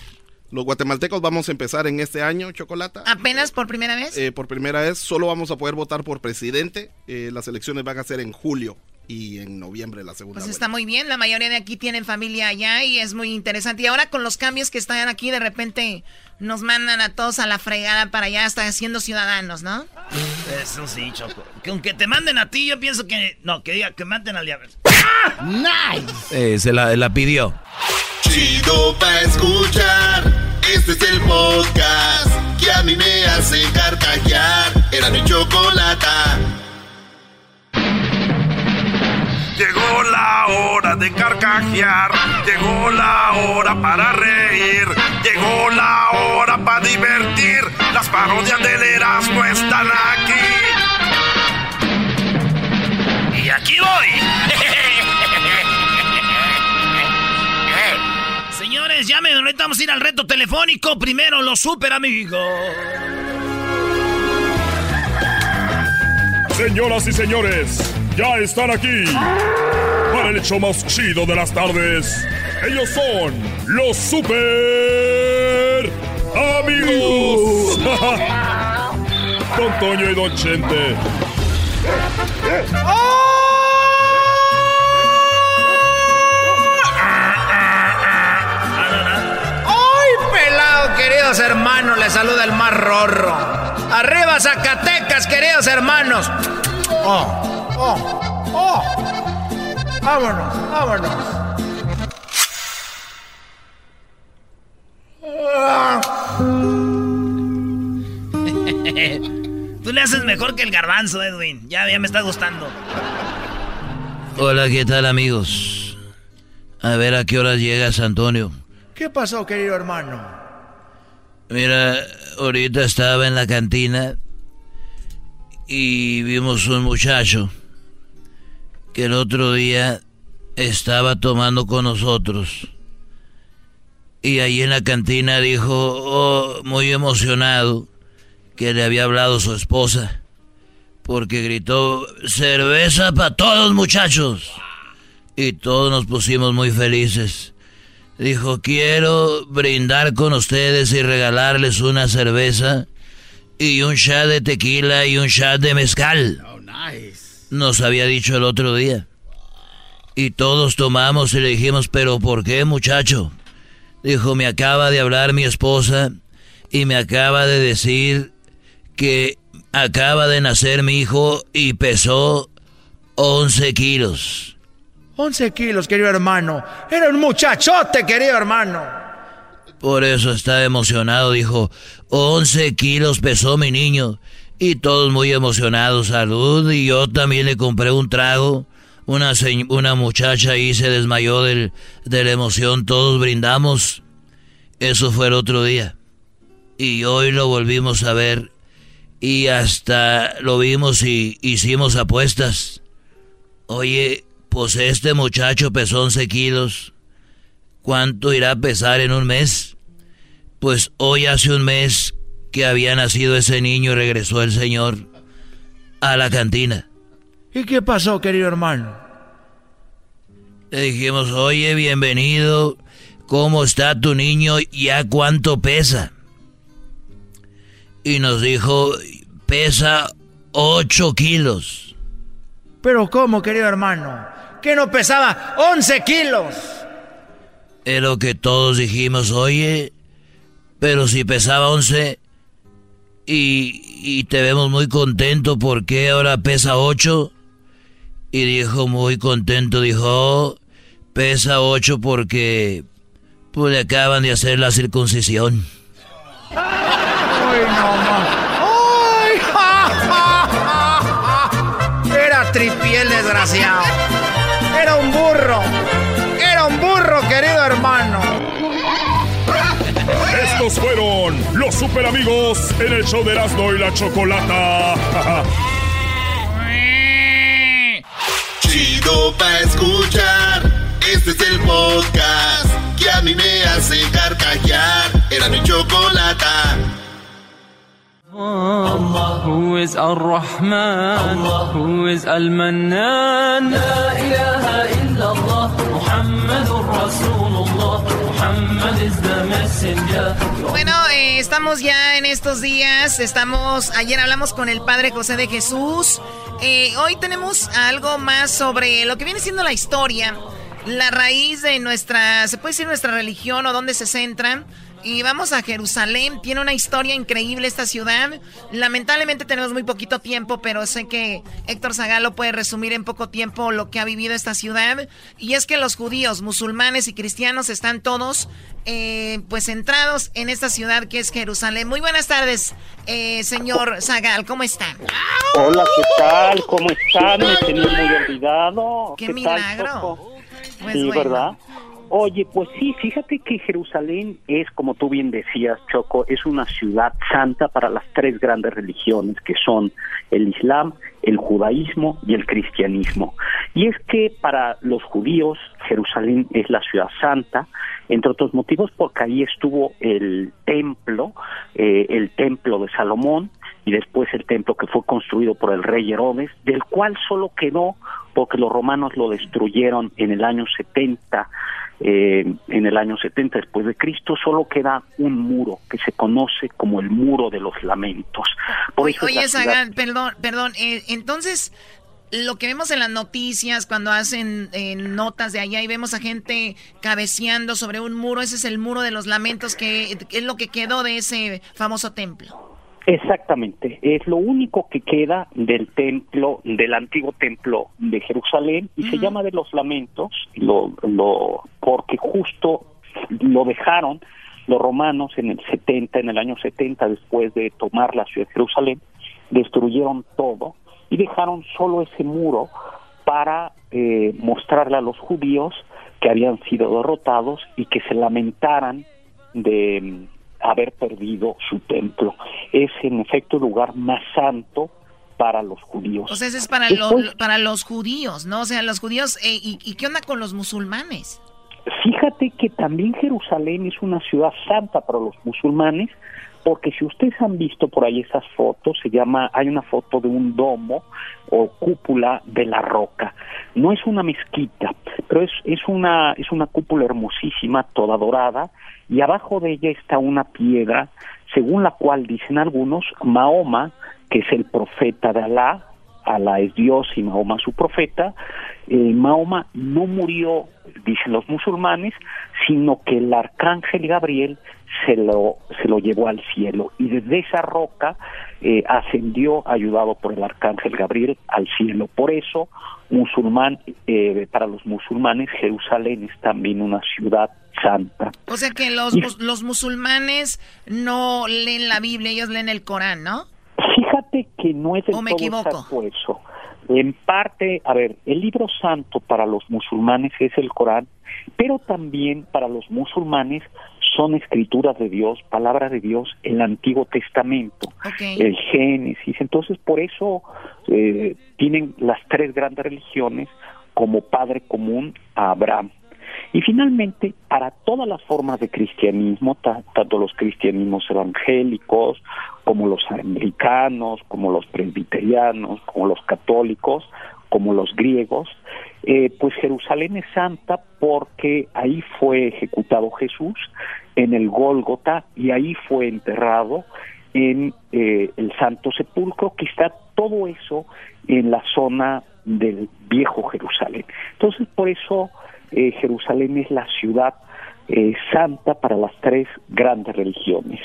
Los guatemaltecos vamos a empezar en este año, Chocolata. ¿Apenas por primera vez? Eh, por primera vez solo vamos a poder votar por presidente. Eh, las elecciones van a ser en julio y en noviembre la segunda Pues vuelta. está muy bien, la mayoría de aquí tienen familia allá y es muy interesante. Y ahora con los cambios que están aquí, de repente nos mandan a todos a la fregada para allá, hasta siendo ciudadanos, ¿no? Eso sí, Choco. Que aunque te manden a ti, yo pienso que... No, que diga que maten al diablo. ¡Nice! Eh, se la, la pidió. Chido pa' escuchar. Este es el podcast que a mí me hace carcajear. Era mi chocolata. Llegó la hora de carcajear, llegó la hora para reír, llegó la hora para divertir. Las parodias del Erasmo están aquí. Y aquí voy. Señores, llamen, ahorita vamos a ir al reto telefónico. Primero los super amigos. Señoras y señores, ya están aquí para el hecho más chido de las tardes. Ellos son los super amigos. Don Toño y Don Chente. ¡Ay, pelado, queridos hermanos! Les saluda el más rorro. ¡Arriba, Zacatecas, queridos hermanos! ¡Oh! ¡Oh! ¡Oh! ¡Vámonos! ¡Vámonos! Tú le haces mejor que el garbanzo, Edwin. Ya, ya me está gustando. Hola, ¿qué tal, amigos? A ver a qué hora llegas, Antonio. ¿Qué pasó, querido hermano? Mira, ahorita estaba en la cantina y vimos un muchacho que el otro día estaba tomando con nosotros. Y ahí en la cantina dijo, oh, muy emocionado, que le había hablado su esposa. Porque gritó, cerveza para todos muchachos. Y todos nos pusimos muy felices. Dijo, quiero brindar con ustedes y regalarles una cerveza y un shot de tequila y un shot de mezcal. Oh, nos había dicho el otro día. Y todos tomamos y le dijimos, pero ¿por qué muchacho? Dijo, me acaba de hablar mi esposa y me acaba de decir que acaba de nacer mi hijo y pesó 11 kilos. 11 kilos, querido hermano. Era un muchachote, querido hermano. Por eso está emocionado, dijo. 11 kilos pesó mi niño. Y todos muy emocionados, salud. Y yo también le compré un trago. Una, una muchacha ahí se desmayó del, de la emoción. Todos brindamos. Eso fue el otro día. Y hoy lo volvimos a ver. Y hasta lo vimos y hicimos apuestas. Oye, pues este muchacho pesó 11 kilos. ¿Cuánto irá a pesar en un mes? Pues hoy hace un mes que había nacido ese niño y regresó el Señor a la cantina. ¿Y qué pasó, querido hermano? Le dijimos, oye, bienvenido, ¿cómo está tu niño? ¿Ya cuánto pesa? Y nos dijo, pesa 8 kilos. ¿Pero cómo, querido hermano? ¿Que no pesaba 11 kilos? Es lo que todos dijimos, oye, pero si pesaba 11 y, y te vemos muy contento, ¿por qué ahora pesa 8? Y dijo muy contento, dijo, oh, pesa 8 porque pues le acaban de hacer la circuncisión. ¡Ay, no, Era tripiel desgraciado. Fueron los super amigos en el show de Erasmo y la Chocolata. Chido pa' escuchar. Este es el podcast que a mí me hace carcajear. Era mi chocolata. Who is Ar-Rahman, who is Al-Mannan. La ilaha is the messenger. Bueno, eh, estamos ya en estos días, estamos, ayer hablamos con el Padre José de Jesús, eh, hoy tenemos algo más sobre lo que viene siendo la historia, la raíz de nuestra, se puede decir nuestra religión o dónde se centra. Y vamos a Jerusalén. Tiene una historia increíble esta ciudad. Lamentablemente tenemos muy poquito tiempo, pero sé que Héctor Zagalo puede resumir en poco tiempo lo que ha vivido esta ciudad. Y es que los judíos, musulmanes y cristianos están todos eh, pues centrados en esta ciudad que es Jerusalén. Muy buenas tardes, eh, señor Zagal. ¿Cómo están? Hola, ¿qué tal? ¿Cómo están? Me tenía muy olvidado. ¡Qué, milagro! Pues sí, ¿verdad? Oye, pues sí, fíjate que Jerusalén es, como tú bien decías, Choco, es una ciudad santa para las tres grandes religiones que son el Islam, el judaísmo y el cristianismo. Y es que para los judíos Jerusalén es la ciudad santa, entre otros motivos porque ahí estuvo el templo, eh, el templo de Salomón y después el templo que fue construido por el rey Herodes, del cual solo quedó porque los romanos lo destruyeron en el año 70 eh, en el año 70 después de Cristo solo queda un muro que se conoce como el muro de los lamentos. Por eso Oye, Sagan, perdón, perdón, eh, entonces lo que vemos en las noticias cuando hacen notas de allá y vemos a gente cabeceando sobre un muro, ese es el muro de los lamentos que es lo que quedó de ese famoso templo. Exactamente, es lo único que queda del templo, del antiguo templo de Jerusalén y se llama de los lamentos, lo, lo, porque justo lo dejaron los romanos en el 70, en el año 70, después de tomar la ciudad de Jerusalén, destruyeron todo y dejaron solo ese muro para eh, mostrarle a los judíos que habían sido derrotados y que se lamentaran de haber perdido su templo. Es en efecto el lugar más santo para los judíos. O sea, ese es para, lo- para los judíos, ¿no? O sea, los judíos, eh, ¿y, ¿y qué onda con los musulmanes? Fíjate que también Jerusalén es una ciudad santa para los musulmanes, porque si ustedes han visto por ahí esas fotos, se llama, hay una foto de un domo o cúpula de la roca. No es una mezquita, pero es, es una, es una cúpula hermosísima, toda dorada, y abajo de ella está una piedra, según la cual dicen algunos, Mahoma, que es el profeta de Alá, Alá es Dios y Mahoma su profeta, eh, Mahoma no murió, dicen los musulmanes, sino que el arcángel Gabriel se lo, se lo llevó al cielo y desde esa roca eh, ascendió, ayudado por el arcángel Gabriel, al cielo. Por eso, musulmán, eh, para los musulmanes, Jerusalén es también una ciudad santa. O sea que los, Y- los musulmanes no leen la Biblia, ellos leen el Corán, ¿no? Que no es del ¿O me todo exacto eso. En parte, a ver, el libro santo para los musulmanes es el Corán, pero también para los musulmanes son escrituras de Dios, palabra de Dios, el Antiguo Testamento, el Génesis. Entonces, por eso eh, tienen las tres grandes religiones como padre común a Abraham. Y finalmente, para todas las formas de cristianismo, ta- tanto los cristianismos evangélicos, como los americanos, como los presbiterianos, como los católicos, como los griegos, eh, pues Jerusalén es santa porque ahí fue ejecutado Jesús en el Gólgota y ahí fue enterrado en eh, el Santo Sepulcro, que está todo eso en la zona del viejo Jerusalén. Entonces, por eso eh, Jerusalén es la ciudad eh, santa para las tres grandes religiones.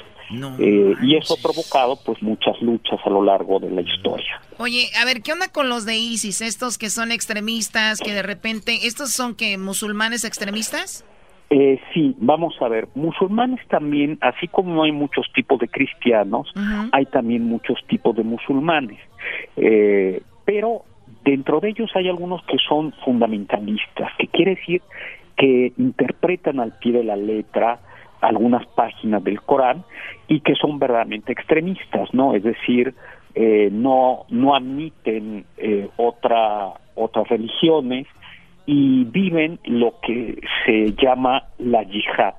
Eh, y eso ha provocado pues muchas luchas a lo largo de la historia. Oye, a ver, ¿qué onda con los de ISIS? Estos que son extremistas, que de repente, ¿estos son que musulmanes extremistas? Eh, sí, vamos a ver, musulmanes también, así como hay muchos tipos de cristianos, hay también muchos tipos de musulmanes. Eh, pero dentro de ellos hay algunos que son fundamentalistas, que quiere decir que interpretan al pie de la letra algunas páginas del Corán y que son verdaderamente extremistas, ¿no? Es decir, eh, no no admiten eh, otra otras religiones y viven lo que se llama la yihad.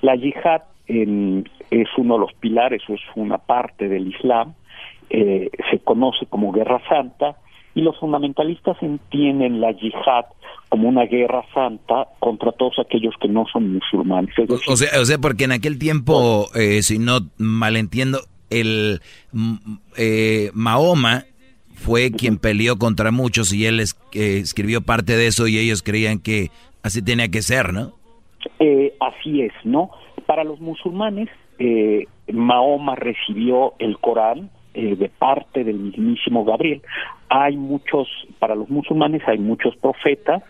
La yihad em, es uno de los pilares es una parte del Islam, eh, se conoce como guerra santa y los fundamentalistas entienden la yihad como una guerra santa contra todos aquellos que no son musulmanes. Decir, O sea, o sea, porque en aquel tiempo, eh, si no malentiendo, el mm, eh, Mahoma fue quien peleó contra muchos y él es- eh, escribió parte de eso y ellos creían que así tenía que ser, ¿no? Eh, así es, ¿no? Para los musulmanes, Mahoma recibió el Corán eh, de parte del mismísimo Gabriel. Hay muchos, para los musulmanes hay muchos profetas,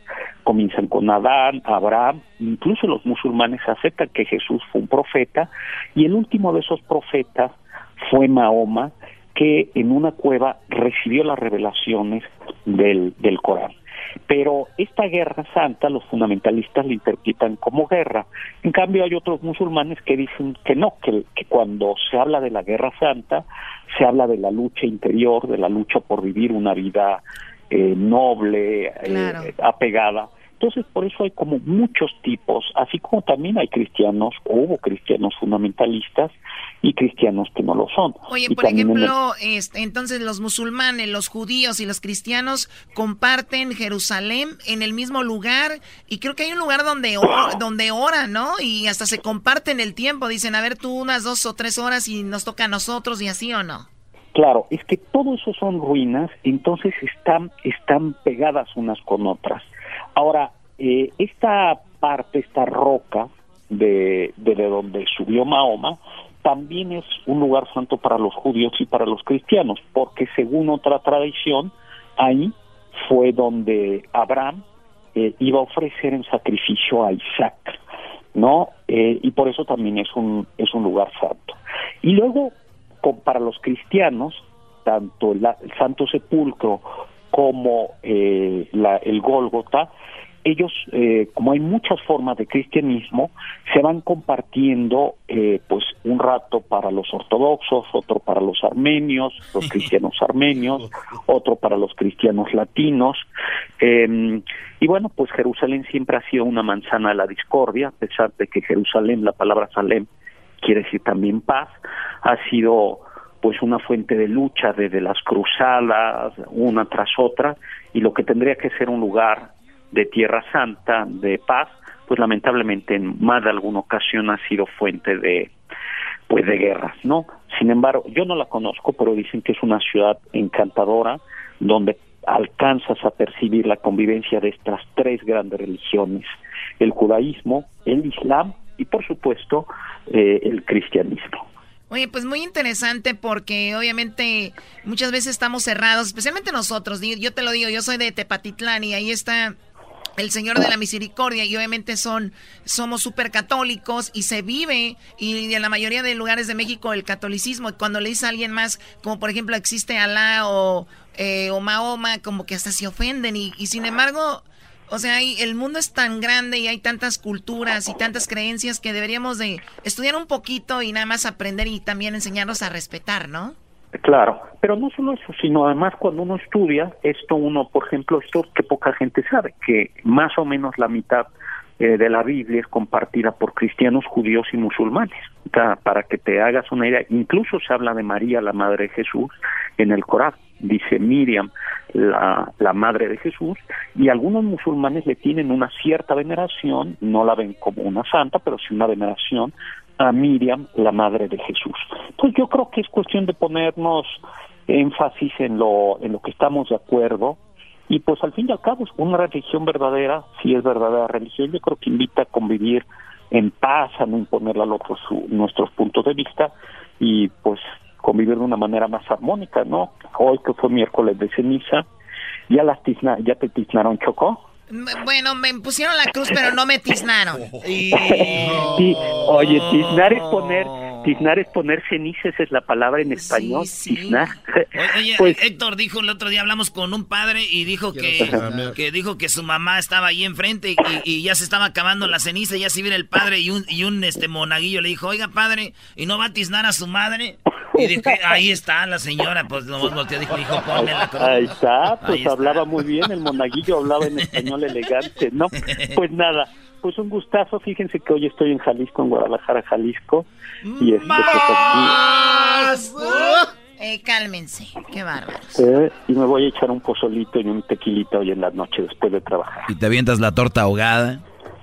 comienzan con Adán, Abraham, incluso los musulmanes aceptan que Jesús fue un profeta, y el último de esos profetas fue Mahoma, que en una cueva recibió las revelaciones del, del Corán. Pero esta guerra santa los fundamentalistas la interpretan como guerra. En cambio hay otros musulmanes que dicen que no, que, que cuando se habla de la guerra santa se habla de la lucha interior, de la lucha por vivir una vida eh, noble, eh, apegada. Entonces, por eso hay como muchos tipos, así como también hay cristianos, o hubo cristianos fundamentalistas y cristianos que no lo son. Oye, Y por también en el- ejemplo, este, entonces los musulmanes, los judíos y los cristianos comparten Jerusalén en el mismo lugar y creo que hay un lugar donde, or- donde oran, ¿no? Y hasta se comparten el tiempo, dicen, a ver tú unas dos o tres horas y nos toca a nosotros y así o no. Claro, es que todo eso son ruinas, entonces están, están pegadas unas con otras. Ahora, eh, esta parte, esta roca de, de, de donde subió Mahoma, también es un lugar santo para los judíos y para los cristianos, porque según otra tradición, ahí fue donde Abraham eh, iba a ofrecer en sacrificio a Isaac, ¿no? Eh, y por eso también es un, es un lugar santo. Y luego, para los cristianos, tanto el Santo Sepulcro como eh, la- el Gólgota ellos, eh, como hay muchas formas de cristianismo, se van compartiendo eh, pues un rato para los ortodoxos, otro para los armenios, los cristianos armenios, otro para los cristianos latinos. Eh, y bueno, pues Jerusalén siempre ha sido una manzana de la discordia, a pesar de que Jerusalén, la palabra Salem, quiere decir también paz, ha sido pues una fuente de lucha desde las cruzadas, una tras otra, y lo que tendría que ser un lugar de tierra santa, de paz, pues lamentablemente en más de alguna ocasión ha sido fuente de pues de guerras, ¿no? Sin embargo, yo no la conozco, pero dicen que es una ciudad encantadora donde alcanzas a percibir la convivencia de estas tres grandes religiones, el judaísmo, el islam y por supuesto eh, el cristianismo. Oye, pues muy interesante porque obviamente muchas veces estamos cerrados, especialmente nosotros. Yo te lo digo, yo soy de Tepatitlán y ahí está el Señor de la Misericordia y obviamente son somos súper católicos y se vive y en la mayoría de lugares de México el catolicismo cuando le dice a alguien más como por ejemplo existe Alá o, eh, o Mahoma como que hasta se ofenden y, y sin embargo o sea el mundo es tan grande y hay tantas culturas y tantas creencias que deberíamos de estudiar un poquito y nada más aprender y también enseñarnos a respetar, ¿no? Claro, pero no solo eso, sino además cuando uno estudia, esto uno, por ejemplo, esto que poca gente sabe, que más o menos la mitad eh, de la Biblia es compartida por cristianos, judíos y musulmanes. Para que te hagas una idea, incluso se habla de María, la madre de Jesús, en el Corán. Dice Miriam, la, la madre de Jesús, y algunos musulmanes le tienen una cierta veneración, no la ven como una santa, pero sí una veneración a Miriam, la madre de Jesús. Pues yo creo que es cuestión de ponernos énfasis en lo, en lo que estamos de acuerdo y pues al fin y al cabo una religión verdadera, si es verdadera religión, yo creo que invita a convivir en paz, a no imponerle al otro su, nuestros puntos de vista y pues convivir de una manera más armónica, ¿no? Hoy que fue miércoles de ceniza, ya las tizna, ya te tiznaron chocó. Bueno, me pusieron la cruz, pero no me tiznaron. Sí, oye, tiznar es poner, tiznar es poner cenizas, es la palabra en español, tiznar. Oye, Pues- Héctor dijo el otro día hablamos con un padre y dijo que, que dijo que su mamá estaba ahí enfrente y, y ya se estaba acabando la ceniza, ya se viene el padre y un y un este monaguillo le dijo, "Oiga, padre, ¿y no va a tiznar a su madre?" Y dije, "Ahí está la señora." Pues nomás volteó dijo, "Hijo, ponme la cruz." Ahí está, pues Ahí está. hablaba muy bien, el monaguillo hablaba en español elegante, ¿no? Pues nada, pues un gustazo, fíjense que hoy estoy en Jalisco, en Guadalajara, Jalisco, y este, pues Eh, cálmense, qué bárbaro. aquí, eh, y me voy a echar un pozolito y un tequilita hoy en la noche después de trabajar. Y te avientas la torta ahogada.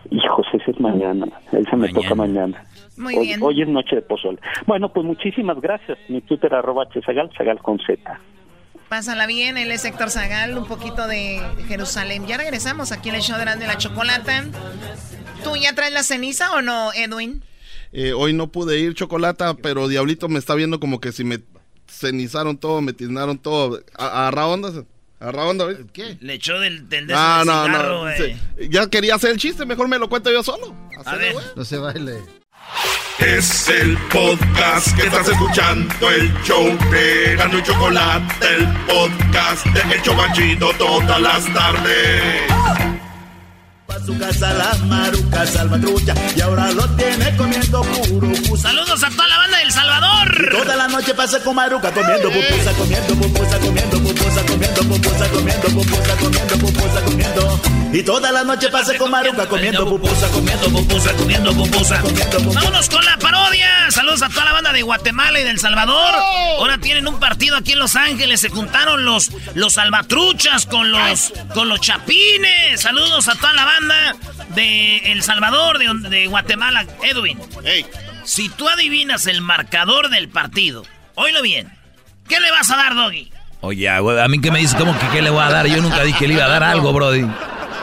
Hijos, ese es mañana, ese me toca mañana. Muy hoy, bien. hoy es noche de pozole. Bueno, pues muchísimas gracias, mi Twitter arroba chesagal, sagal con Z. Pásala bien, él es Héctor Zagal, un poquito de Jerusalén. Ya regresamos aquí en el show de la, chocolata. ¿Tú ya traes la ceniza o no, Edwin? Eh, hoy no pude ir, Chocolata, pero Diablito me está viendo como que si me cenizaron todo, me tiznaron todo. A- Agarra onda, agarra onda. ¿Qué? Le echó del, del de ese No, no, cigarro, no. güey. Sí, Ya quería hacer el chiste, mejor me lo cuento yo solo. A ver. No se baile. Es el podcast que estás escuchando, el show de Gano y Chocolate, el podcast de El Chobachito todas las tardes. Pa' su casa las marucas salvatrucha y ahora lo tiene comiendo puro pusa. Saludos a toda la banda del Salvador. Toda la noche pasa con maruca comiendo pupusa, comiendo pupusa, comiendo pupusa, comiendo pupusa, comiendo pupusa, comiendo pupusa, comiendo. Y toda la noche pasa con maruca comiendo pupusa, comiendo pupusa, comiendo pupusa, comiendo pupusa. Vámonos con la parodia. Saludos a toda la banda de Guatemala y del Salvador. Ahora tienen un partido aquí en Los Ángeles. Se juntaron los, los salvatruchas con los, con los chapines. Saludos a toda la banda de El Salvador, de, de Guatemala. Edwin, si tú adivinas el marcador del partido, oílo bien. ¿Qué le vas a dar, Doggy? Oye, a mí que me dices, ¿cómo que qué le voy a dar? Yo nunca dije que le iba a dar algo, Brody.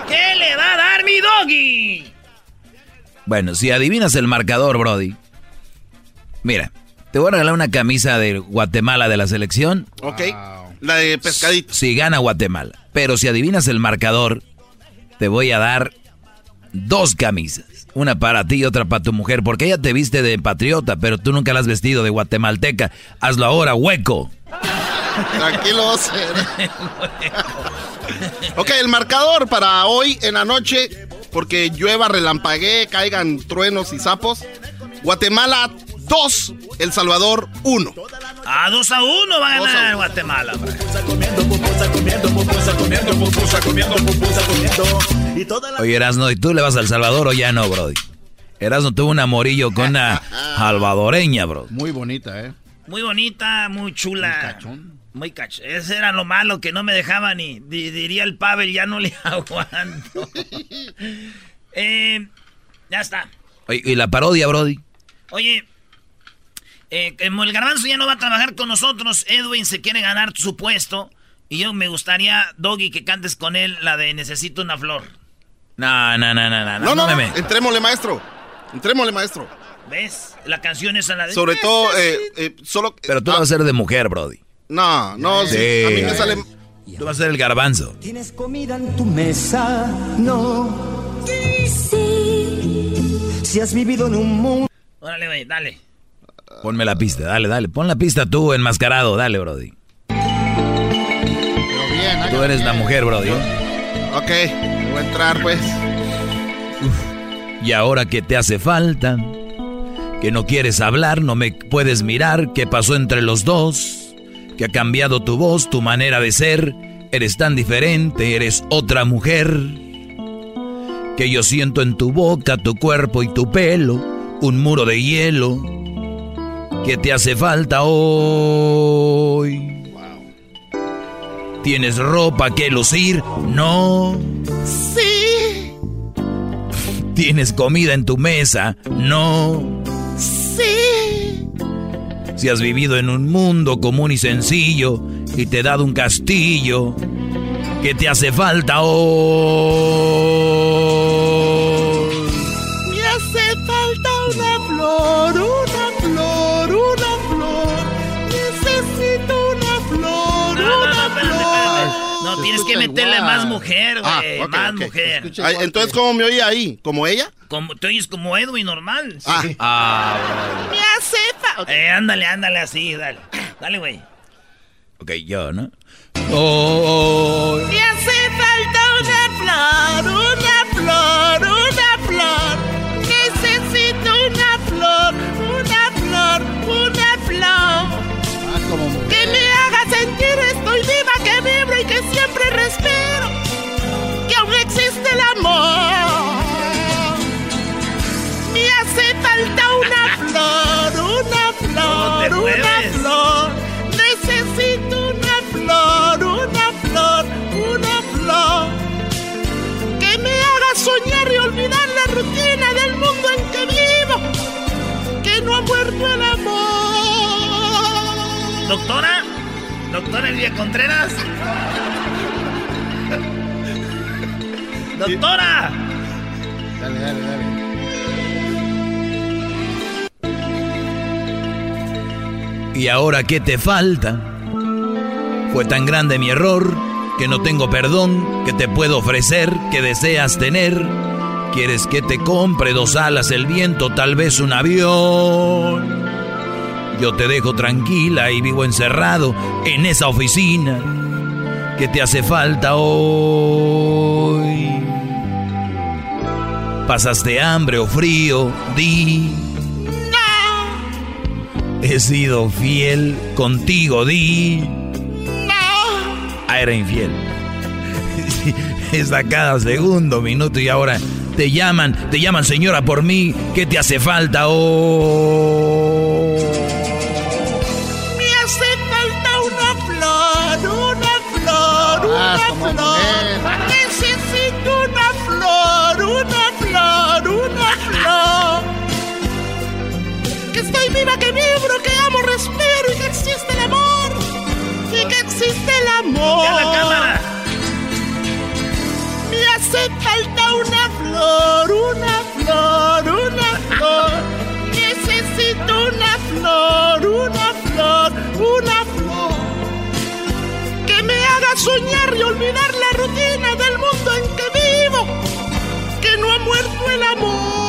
¿Qué le va a dar mi Doggy? Bueno, si adivinas el marcador, Brody. Mira, te voy a regalar una camisa de Guatemala de la selección. Ok. La de pescadito. Si gana Guatemala. Pero si adivinas el marcador, te voy a dar dos camisas. Una para ti y otra para tu mujer. Porque ella te viste de patriota, pero tú nunca la has vestido de guatemalteca. Hazlo ahora, hueco. Tranquilo, Ok, el marcador para hoy en la noche, porque llueva, relampaguee, caigan truenos y sapos. Guatemala 2, El Salvador 1. A 2 a 1 va a ganar Guatemala. Oye, Erasno, ¿y tú le vas al Salvador o ya no, Brody? Erasno tuvo un amorillo con una salvadoreña, bro. Muy bonita, ¿eh? Muy bonita, muy chula. Muy cach. Ese era lo malo, que no me dejaba ni. di- diría el Pavel, ya no le aguanto. Eh, ya está. Oye, ¿y la parodia, Brody? Oye, eh, como el garbanzo ya no va a trabajar con nosotros, Edwin se quiere ganar su puesto. Y yo me gustaría, Doggy, que cantes con él la de Necesito una flor. No, no, no, no, no. No, no, no, entrémosle, maestro. Entrémosle, maestro. ¿Ves? La canción es la de... Sobre todo, eh, eh, solo... Pero tú vas a ser de mujer, Brody. No, no, sí. A mí me sale... Tú vas a ser el garbanzo. ¿Tienes comida en tu mesa? No. Sí. Si has vivido en un mundo. Órale, güey, dale. Ponme la pista, dale, dale. Pon la pista tú, enmascarado. Dale, Brody. Tú eres la mujer, Brody. Ok, voy a entrar, pues. Y ahora que te hace falta, que no quieres hablar, no me puedes mirar, ¿qué pasó entre los dos? Que ha cambiado tu voz, tu manera de ser, eres tan diferente, eres otra mujer. Que yo siento en tu boca, tu cuerpo y tu pelo, un muro de hielo, que te hace falta hoy. ¿Tienes ropa que lucir? No. Sí. ¿Tienes comida en tu mesa? No. Sí. Si has vivido en un mundo común y sencillo y te he dado un castillo, ¿qué te hace falta hoy? Me hace falta una flor, una flor, meterle más mujer, güey. Ah, ok, más mujer. Ay, entonces, ¿cómo me oye ahí? ¿Como ella? Como, te oyes como Edwin normal. Ah. Ah, Me hace falta. Eh, ándale, ándale así, dale. Dale, güey. Ok, yo, ¿no? Oh, Me hace falta una flor, una flor, una flor. Doctora, doctora Elvia Contreras. Doctora. Dale, dale, dale. ¿Y ahora qué te falta? Fue tan grande mi error que no tengo perdón que te puedo ofrecer, que deseas tener. ¿Quieres que te compre dos alas, el viento, tal vez un avión? Yo te dejo tranquila y vivo encerrado en esa oficina que te hace falta hoy. ¿Pasaste hambre o frío? Di. He sido fiel contigo, di. Ah, era infiel. Está cada segundo, minuto y ahora te llaman, te llaman señora por mí. ¿Qué te hace falta? Oh. Viva, que vibro, que amo, respiro y que existe el amor. Y que existe el amor. ¡Ya la cámara! Me hace falta una flor, una flor, una flor. Necesito una flor, una flor, una flor. Que me haga soñar y olvidar la rutina del mundo en que vivo. Que no ha muerto el amor.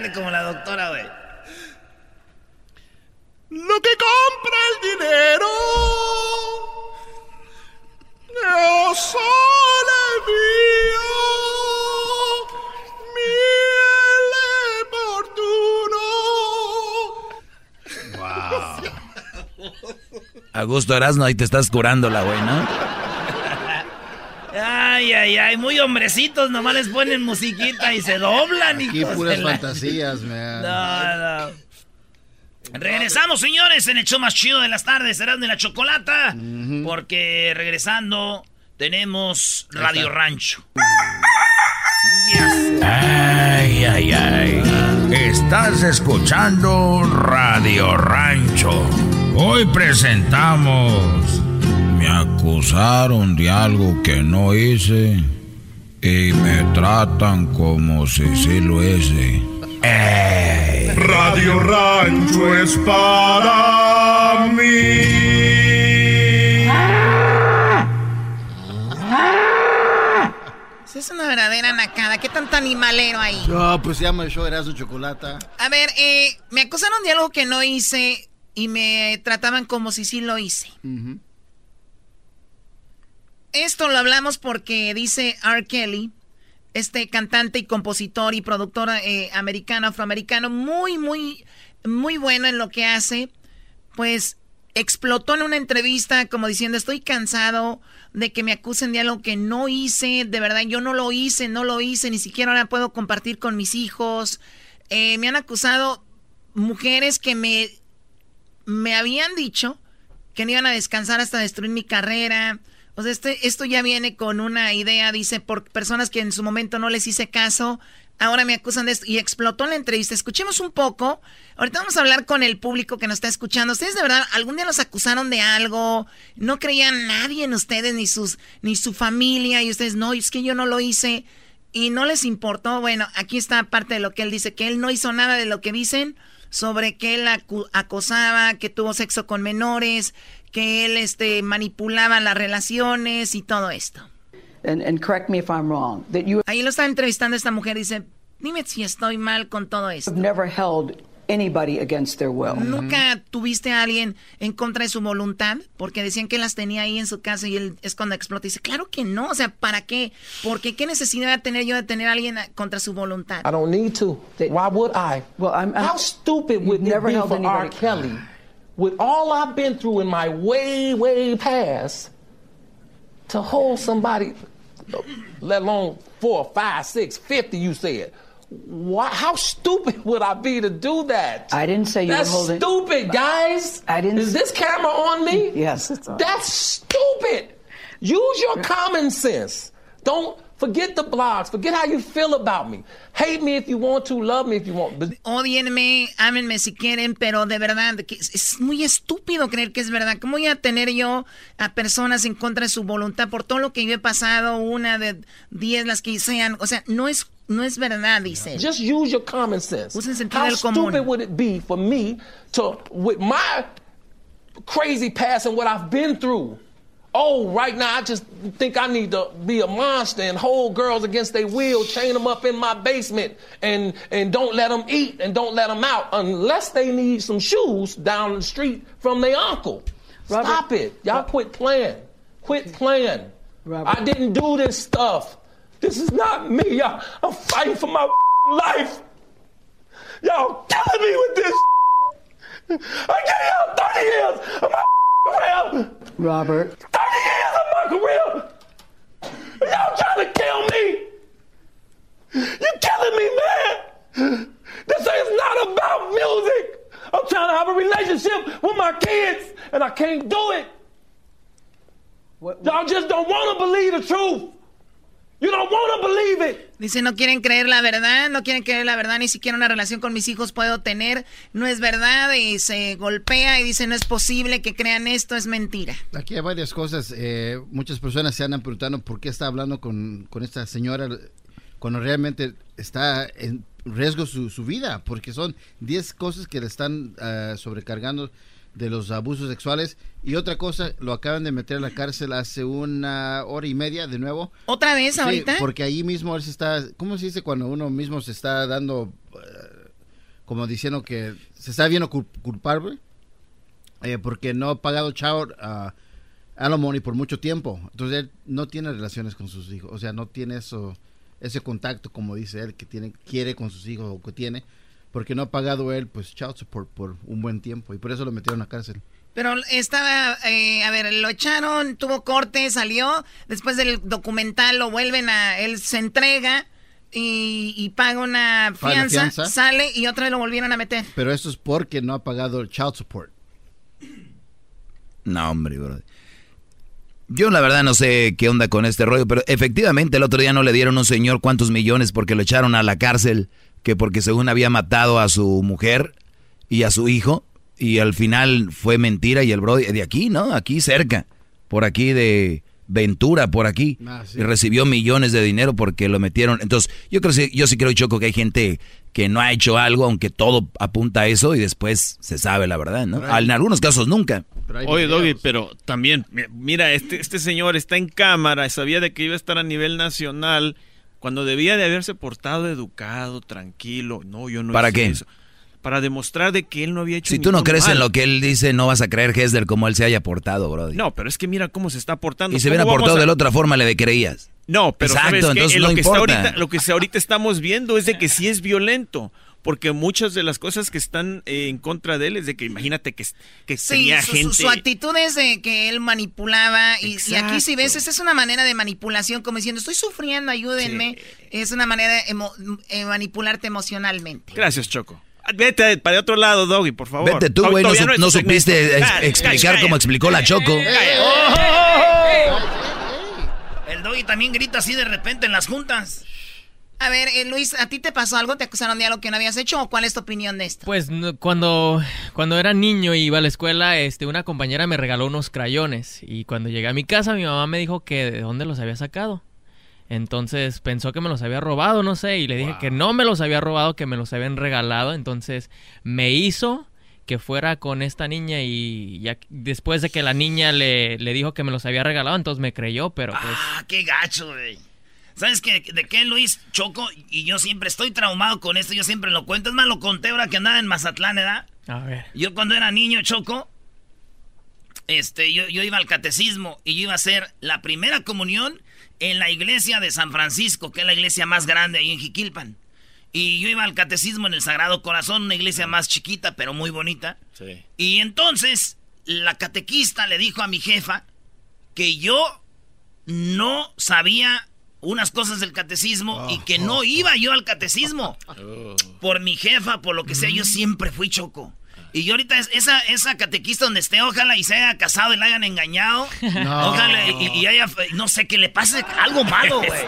Doctora, güey. Lo que compra el dinero. No sole mío. Miel oportuno. A gusto Erasmo, ahí te estás curando la güey, ¿no? Ay, ay, ay, muy hombrecitos, nomás les ponen musiquita y se doblan. Aquí hijos puras de la- fantasías, man. No, no. Regresamos, señores, en el show más chido de las tardes, serán de la chocolata. Porque regresando tenemos Radio Rancho. Ay, ay, ay. Estás escuchando Radio Rancho. Hoy presentamos. Me acusaron de algo que no hice y me tratan como si sí lo hice. Ey. Radio Rancho es para mí. Esa es una verdadera nacada. ¿Qué tanto animalero ahí? No, pues se llama el show Erasmo Chocolata. A ver, eh, me acusaron de algo que no hice y me trataban como si sí lo hice. Esto lo hablamos porque dice R. Kelly, este cantante y compositor y productor eh, americano, afroamericano, muy, muy, muy bueno en lo que hace, pues explotó en una entrevista como diciendo, estoy cansado de que me acusen de algo que no hice, de verdad yo no lo hice, no lo hice, ni siquiera ahora puedo compartir con mis hijos. Eh, me han acusado mujeres que me, me habían dicho que no iban a descansar hasta destruir mi carrera. O sea, este, esto ya viene con una idea, dice, por personas que en su momento no les hice caso, ahora me acusan de esto. Y explotó la entrevista. Escuchemos un poco. Ahorita vamos a hablar con el público que nos está escuchando. ¿Ustedes de verdad algún día los acusaron de algo? ¿No creían nadie en ustedes, ni, sus, ni su familia? Y ustedes, no, es que yo no lo hice. Y no les importó. Bueno, aquí está parte de lo que él dice, que él no hizo nada de lo que dicen sobre que él acosaba, que tuvo sexo con menores, que él este, manipulaba las relaciones y todo esto. and, and correct me if I'm wrong, that you Ahí lo está entrevistando esta mujer, dice, dime si estoy mal con todo esto. never held anybody against their will. ¿Nunca tuviste a alguien en contra de su voluntad? Porque decían que las tenía ahí en su casa y él es cuando explota. Y dice, claro que no. O sea, ¿para qué? Porque qué necesidad de tener yo de tener a alguien contra su voluntad? I don't need to. Why would I? Well, I'm, I'm How stupid would it never be held for R. anybody- Kelly, with all I've been through in my way, way past, to hold somebody, let alone four, five, six, fifty? You said. Why, how stupid would I be to do that? I didn't say you That's were holding. stupid, guys. I didn't. Is this camera on me? Yes, it's on. That's stupid. Use your common sense. Don't forget the blogs. Forget how you feel about me. Hate me if you want to. Love me if you want. But Odienme, ámenme si quieren, pero de verdad, es, muy estúpido creer que es verdad. ¿Cómo voy a tener yo a personas en contra de su voluntad por todo lo que yo he pasado, una de diez, las que sean? O sea, no es, no es verdad, dice. just use your common sense. Usen sentido How del común. stupid would it be for me to, with my crazy past and what I've been through? Oh, right now I just think I need to be a monster and hold girls against their will, chain them up in my basement, and and don't let them eat and don't let them out unless they need some shoes down the street from their uncle. Stop it, y'all! Quit playing. Quit playing. I didn't do this stuff. This is not me. Y'all, I'm fighting for my life. Y'all killing me with this. I gave y'all 30 years of my career. Robert. 30 years of my career. Y'all trying to kill me. You killing me, man. This is not about music. I'm trying to have a relationship with my kids, and I can't do it. what Y'all just don't want to believe the truth. You don't want to believe it. Dice, no quieren creer la verdad, no quieren creer la verdad, ni siquiera una relación con mis hijos puedo tener, no es verdad, y se golpea y dice, no es posible que crean esto, es mentira. Aquí hay varias cosas. eh, muchas personas se andan preguntando por qué está hablando con, con esta señora cuando realmente está en riesgo su, su vida, porque son 10 cosas que le están ah, sobrecargando de los abusos sexuales. Y otra cosa, lo acaban de meter a la cárcel hace una hora y media de nuevo. ¿Otra vez Sí, ahorita? porque ahí mismo él se está, ¿cómo se dice cuando uno mismo se está dando, eh, como diciendo que se está viendo cul- culpable eh, porque no ha pagado child uh, alimony por mucho tiempo. Entonces él no tiene relaciones con sus hijos, o sea, no tiene eso, ese contacto como dice él que tiene, quiere con sus hijos o que tiene, porque no ha pagado él pues child support por un buen tiempo y por eso lo metieron a cárcel. Pero estaba, eh, a ver, lo echaron, tuvo corte, salió. Después del documental lo vuelven a. Él se entrega y, y paga una fianza. sale y otra vez lo volvieron a meter. Pero eso es porque no ha pagado el child support. No, hombre, bro. Yo la verdad no sé qué onda con este rollo, pero efectivamente el otro día no le dieron a un señor cuántos millones porque lo echaron a la cárcel, que porque según había matado a su mujer y a su hijo, y al final fue mentira y el bro de aquí, ¿no? Aquí cerca, por aquí de Ventura, por aquí, Ah, sí. y recibió millones de dinero porque lo metieron. Entonces, yo creo sí- yo sí creo, Choco, que hay gente que no ha hecho algo, aunque todo apunta a eso y después se sabe la verdad, ¿no? Hay- En algunos casos nunca. Oye, Doggy, pero también, mi- mira, este, este señor está en cámara, sabía de que iba a estar a nivel nacional, cuando debía de haberse portado educado, tranquilo. No, yo no ¿Para hice qué? eso. Para demostrar de que él no había hecho Si tú no crees en lo que él dice, no vas a creer, Hesler, como él se haya portado, Brody. No, pero es que mira cómo se está portando. y se ¿Cómo hubiera portado a- de la otra forma, le creías. No, pero Exacto, entonces En no lo que está importa. ahorita, lo que ahorita estamos viendo es de que sí es violento. Porque muchas de las cosas que están eh, en contra de él es de que imagínate que, que Sí, tenía su, gente... su actitud es de que él manipulaba. Y, y aquí, si ves, esa es una manera de manipulación, como diciendo, estoy sufriendo, ayúdenme. Es una manera de emo- eh, manipularte emocionalmente. Gracias, Choco. Ah, Vete para otro lado, Doggy, por favor. Vete tú, güey, no, no supiste ex- explicar cállate. como explicó la Choco. El doggy también grita así de repente en las juntas. A ver, eh, Luis, ¿a ti te pasó algo? ¿Te acusaron de algo que no habías hecho? ¿O cuál es tu opinión de esto? Pues no- cuando, cuando era niño y iba a la escuela, este, una compañera me regaló unos crayones. Y cuando llegué a mi casa, mi mamá me dijo que de dónde los había sacado. Entonces pensó que me los había robado, no sé, y le dije que no me los había robado, que me los habían regalado. Entonces me hizo que fuera con esta niña y ya después de que la niña le, le dijo que me los había regalado, entonces me creyó, pero pues... Ah, qué gacho, güey. ¿Sabes qué? de qué, Luis Choco? Y yo siempre estoy traumado con esto, yo siempre lo cuento. Es más, lo conté ahora que andaba en Mazatlán, ¿verdad? A ver. Yo cuando era niño, Choco, este, yo, yo iba al catecismo y yo iba a hacer la primera comunión en la iglesia de San Francisco, que es la iglesia más grande ahí en Jiquilpan. Y yo iba al catecismo en el Sagrado Corazón, una iglesia más chiquita, pero muy bonita. Sí. Y entonces la catequista le dijo a mi jefa que yo no sabía unas cosas del catecismo y que no iba yo al catecismo. Por mi jefa, por lo que sea, yo siempre fui choco. Y yo ahorita, es- esa, esa catequista donde esté, ojalá y se haya casado y la hayan engañado. No. Ojalá y, y haya, no sé, que le pase algo malo, güey.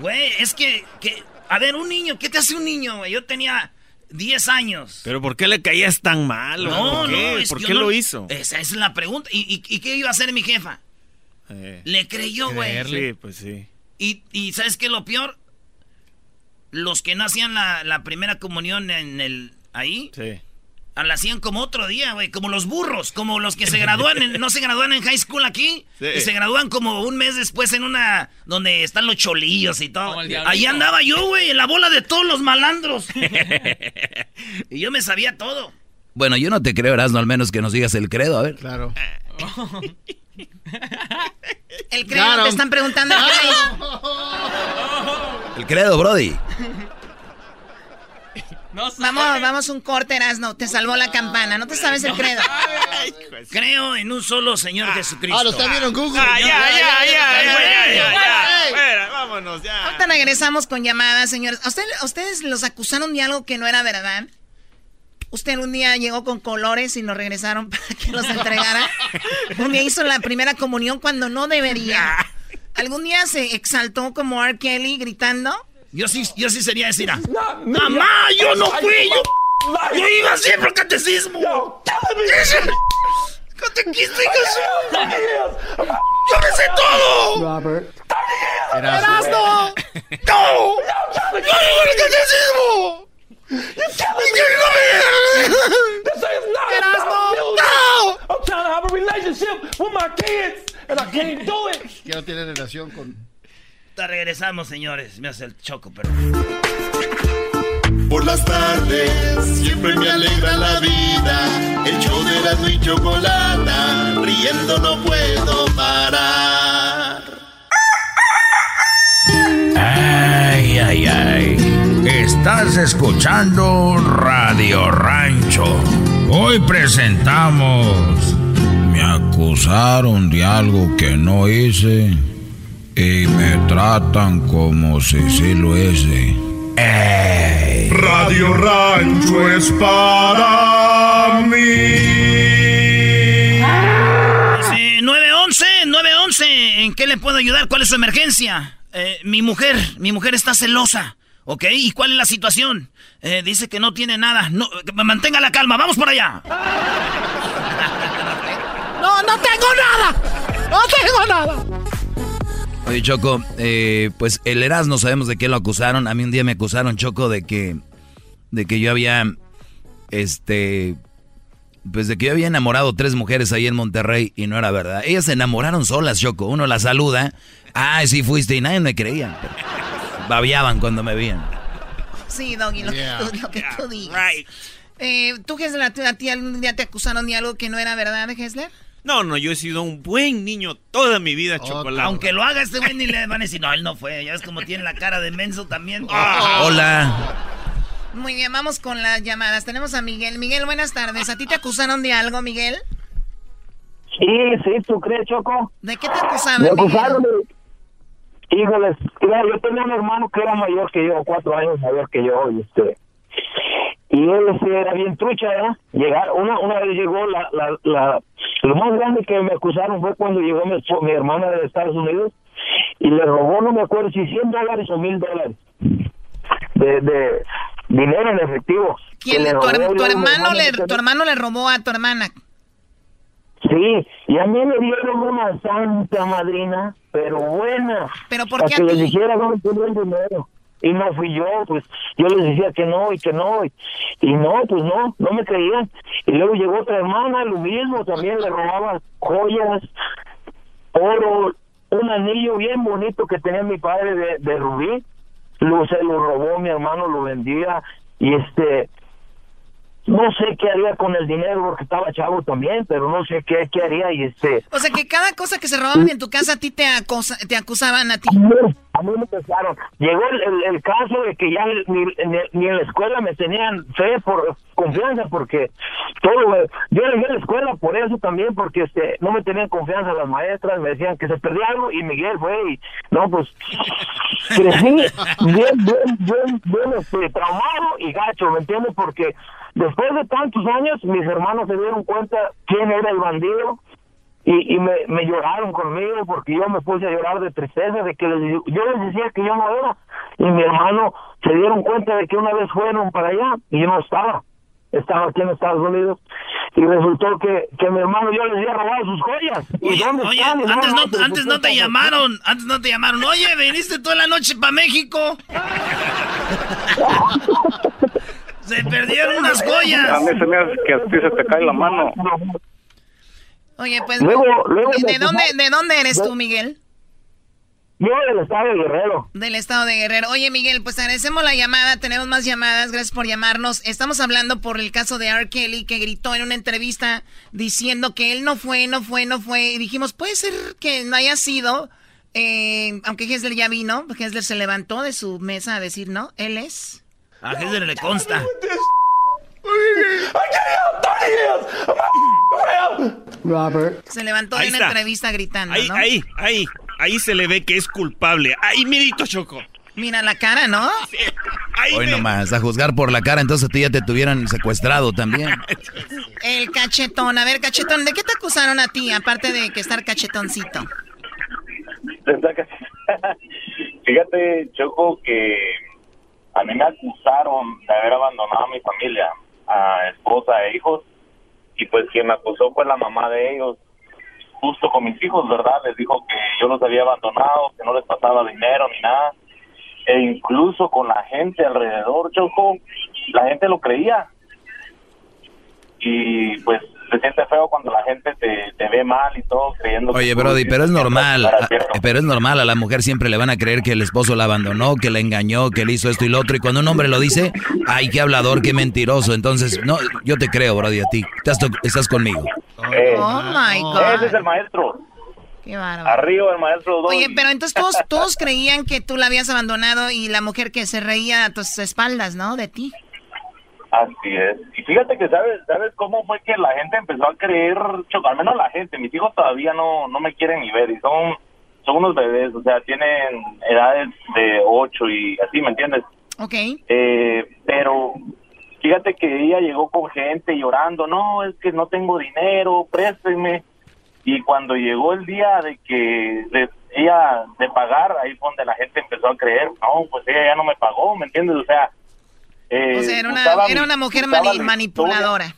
Güey, es que, que, a ver, un niño, ¿qué te hace un niño, güey? Yo tenía 10 años. Pero ¿por qué le caías tan mal? No, ¿Por qué, no, es ¿Por que qué yo lo no- hizo? Esa es la pregunta. ¿Y, y, y qué iba a hacer mi jefa? Eh, Le creyó, güey. Sí, pues sí. Y, y ¿sabes qué es lo peor? Los que no hacían la, la primera comunión en el ahí, Sí. ah, la hacían como otro día, güey, como los burros, como los que se gradúan, en- no se gradúan en high school aquí, Sí. y se gradúan como un mes después en una donde están los cholillos y todo. Ahí andaba yo, güey, en la bola de todos los malandros. y yo me sabía todo. Bueno, yo no te creo, Erasmo, al menos que nos digas el credo, a ver. Claro. El credo, te están preguntando. El, el credo, Brody. Vamos, vamos un corte, Erasno. Te salvó la campana. No te sabes el credo. Creo en un solo Señor Jesucristo. Ah, lo está viendo en Google. Ya, ya, ya, Vámonos, ya. Ahorita regresamos con llamadas, señores. Ustedes los acusaron de algo que no era verdad? ¿Usted un día llegó con colores y los regresaron para que los entregara? ¿Un día hizo la primera comunión cuando no debería? ¿Algún día se exaltó como R. Kelly gritando? Yo sí, yo sí sería decir, ah, mamá, yo no fui, yo, yo iba siempre al catecismo. Yo me sé todo. Robert. ¡Erasmo! ¡No! ¡Yo iba al catecismo! ¡No! I'm trying to have a relationship with my kids, and I can't do it. Que no tiene relación con... Te regresamos, señores. Me hace el choco, pero. Por las tardes siempre me alegra la vida. El show de la y chocolata, riendo no puedo parar. Ay, ay, ay. Estás escuchando Radio Rancho. Hoy presentamos. Me acusaron de algo que no hice y me tratan como si sí lo hice. Ey. Radio Rancho es para mí. Sí, 911, 911. ¿En qué le puedo ayudar? ¿Cuál es su emergencia? Eh, mi mujer, mi mujer está celosa. ¿Ok? ¿Y cuál es la situación? Eh, dice que no tiene nada. No, que mantenga la calma. ¡Vamos por allá! No, no tengo nada. No tengo nada. Oye, Choco, eh, pues el Erasmo sabemos de qué lo acusaron. A mí un día me acusaron, Choco, de que, de que yo había, este, pues de que yo había enamorado tres mujeres ahí en Monterrey y no era verdad. Ellas se enamoraron solas, Choco. Uno las saluda. Ah, sí fuiste y nadie me creía. Babiaban cuando me veían. Sí, Doggy, lo, Yeah. que, tú, lo que tú digas. Eh, ¿Tú, Gessler, a ti, a ti algún día te acusaron de algo que no era verdad, Gessler? No, no, yo he sido un buen niño toda mi vida, chocolate. Aunque lo haga este güey ni le van a decir, no, él no fue. Ya ves como tiene la cara de menso también. Ah. Hola. Muy bien, vamos con las llamadas. Tenemos a Miguel. Miguel, buenas tardes. ¿A ti te acusaron de algo, Miguel? Sí, sí, ¿tú crees, Choco? ¿De qué te acusaban, Me Miguel? acusaron de... Híjoles, mira, yo tenía un hermano que era mayor que yo, cuatro años mayor que yo, y este... Y él este, era bien trucha, ¿verdad? Llegar, una, una vez llegó la, la, la... Lo más grande que me acusaron fue cuando llegó mi, mi hermana de Estados Unidos y le robó, no me acuerdo si 100 dólares o 1000 dólares de, de dinero en efectivo. ¿Quién le- tu, her- hermano le, tu hermano le robó a tu hermana. Sí, y a mí me dieron una santa madrina, pero buena. ¿Pero por para qué que a les ti? dijera dónde tenía el dinero. Y no fui yo, pues yo les decía que no y que no. Y, y no, pues no, no me creían. Y luego llegó otra hermana, lo mismo, también le robaba joyas, oro, un anillo bien bonito que tenía mi padre de, de rubí. Lo, se lo robó mi hermano, lo vendía. Y este, no sé qué haría con el dinero porque estaba chavo también, pero no sé qué, qué haría y este... O sea, que cada cosa que se robaban en tu casa a ti te, acosa- te acusaban a ti. A mí me pensaron. Llegó el, el- el caso de que ya ni, ni- ni en la escuela me tenían fe por confianza porque todo yo dejé la escuela por eso también porque este no me tenían confianza las maestras me decían que se perdía algo y Miguel fue y no pues crecí bien bien bien bien este, traumado y gacho me entiendes porque después de tantos años mis hermanos se dieron cuenta quién era el bandido y, y me, me lloraron conmigo porque yo me puse a llorar de tristeza de que les- yo les decía que yo no era y mi hermano se dieron cuenta de que una vez fueron para allá y yo no estaba estaba aquí en Estados Unidos y resultó que, que mi hermano yo les había robado sus joyas y Oye, dónde oye, están? Antes no, antes no te pues, llamaron, antes no te llamaron. Oye, viniste toda la noche para México. Se perdieron unas joyas. A mí se me hace que a ti se te cae la mano. Oye, pues, Luego- luego ¿de, me de dónde, ¿de dónde eres tú, Miguel? yo del estado de Guerrero Del estado de Guerrero. Oye, Miguel, pues agradecemos la llamada. Tenemos más llamadas. Gracias por llamarnos. Estamos hablando por el caso de R. Kelly, que gritó en una entrevista diciendo que él no fue, no fue, no fue. Y dijimos, puede ser que no haya sido. eh, aunque Hessler ya vino, Hessler se levantó de su mesa a decir, no, él es. A Hessler le consta. Robert. Se levantó Ahí de una entrevista gritando, Ahí, ¿no? ahí, ahí. Ahí se le ve que es culpable. Ahí, mirito, Choco. Mira la cara, ¿no? Hoy nomás, a juzgar por la cara, entonces a ti ya te tuvieran secuestrado también. El cachetón. A ver, cachetón, ¿de qué te acusaron a ti, aparte de que estar cachetoncito? Fíjate, Choco, que a mí me acusaron de haber abandonado a mi familia, a esposa e hijos, y pues quien me acusó fue la mamá de ellos, justo con mis hijos, ¿verdad? Les dijo que yo los había abandonado, que no les pasaba dinero ni nada, e incluso con la gente alrededor, Choco, la gente lo creía. Y pues se siente feo cuando la gente te, te ve mal y todo creyendo que Oye, Brody, pero es normal, a- cierto. pero es normal, a la mujer siempre le van a creer que el esposo la abandonó, que la engañó, que le hizo esto y lo otro, y cuando un hombre lo dice, ay, qué hablador, qué mentiroso, entonces, no, yo te creo, Brody, a ti, estás, estás conmigo. Eh, Oh my God. Ese es el maestro. Qué bárbaro. Arriba el maestro. Oye, pero entonces todos, todos creían que tú la habías abandonado y la mujer que se reía a tus espaldas, ¿no? De ti. Así es. Y fíjate que sabes, sabes cómo fue que la gente empezó a creer, Choco, al menos la gente, mis hijos todavía no, no me quieren ni ver y son, son unos bebés, o sea, tienen edades de 8 y así, ¿me entiendes? Ok. Eh, pero fíjate que ella llegó con gente llorando, no, es que no tengo dinero, présteme. Y cuando llegó el día de que de, ella de pagar, ahí fue donde la gente empezó a creer, no, pues ella ya no me pagó, ¿me entiendes? O sea, eh, O sea, era una, era una mujer mani- manipuladora.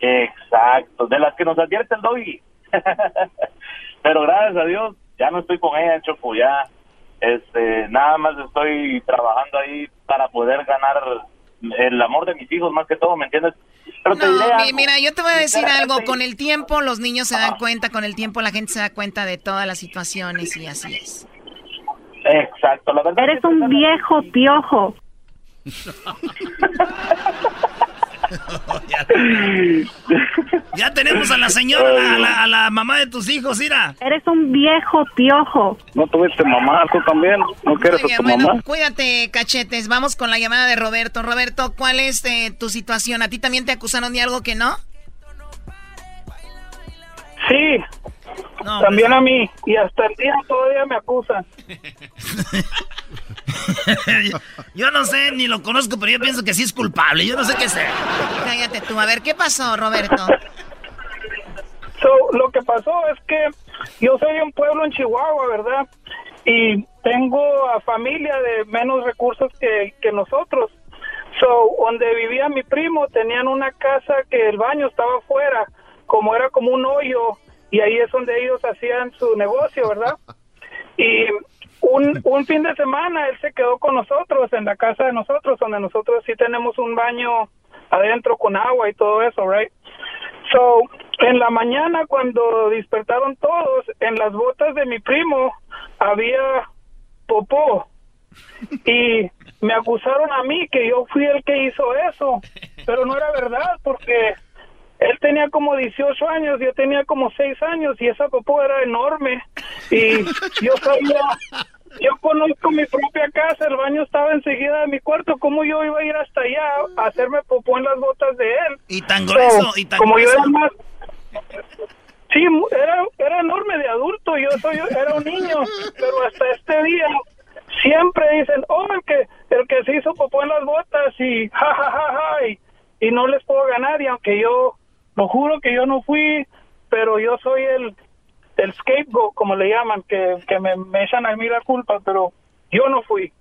Exacto, de las que nos advierte el doggy. Pero gracias a Dios, ya no estoy con ella, Choco, ya este, nada más estoy trabajando ahí para poder ganar el amor de mis hijos, más que todo, ¿me entiendes? Pero No, algo. mira, yo te voy a decir algo. Con el tiempo los niños se dan cuenta, con el tiempo la gente se da cuenta de todas las situaciones y así es. Exacto, la verdad. Eres un viejo piojo. Ya tenemos a la señora, a la, a la mamá de tus hijos, mira. Eres un viejo piojo. ¿No tuviste mamá tú también? ¿No quieres Muy a tu bueno, mamá? cuídate, cachetes. Vamos con la llamada de Roberto. Roberto, ¿cuál es eh, tu situación? ¿A ti también te acusaron de algo que no? Sí, también a mí. Y hasta el día todavía me acusan. Yo no sé, ni lo conozco, pero yo pienso que sí es culpable. Yo no sé qué sea. Cállate tú. A ver, ¿qué pasó, Roberto? So, lo que pasó es que yo soy de un pueblo en Chihuahua, ¿verdad? Y tengo a familia de menos recursos que, que nosotros. So, donde vivía mi primo, tenían una casa que el baño estaba afuera, como era como un hoyo, y ahí es donde ellos hacían su negocio, ¿verdad? Y un, un fin de semana él se quedó con nosotros en la casa de nosotros, donde nosotros sí tenemos un baño adentro con agua y todo eso, right? So, en la mañana cuando despertaron todos, en las botas de mi primo había popó y me acusaron a mí que yo fui el que hizo eso, pero no era verdad porque él tenía como 18 años, yo tenía como 6 años y esa popó era enorme y yo sabía, yo conozco mi propia casa, el baño estaba enseguida de mi cuarto, ¿cómo yo iba a ir hasta allá a hacerme popó en las botas de él? Y tan grueso, y tan como yo grueso. era más Sí, mu- era, era enorme de adulto, yo soy era un niño, pero hasta este día siempre dicen, oh, el que, el que se hizo popó en las botas y ja, ja, ja, ja, y, y no les puedo ganar, y aunque yo, lo juro que yo no fui, pero yo soy el, el scapegoat, como le llaman, que, que me, me echan a mí la culpa, pero yo no fui.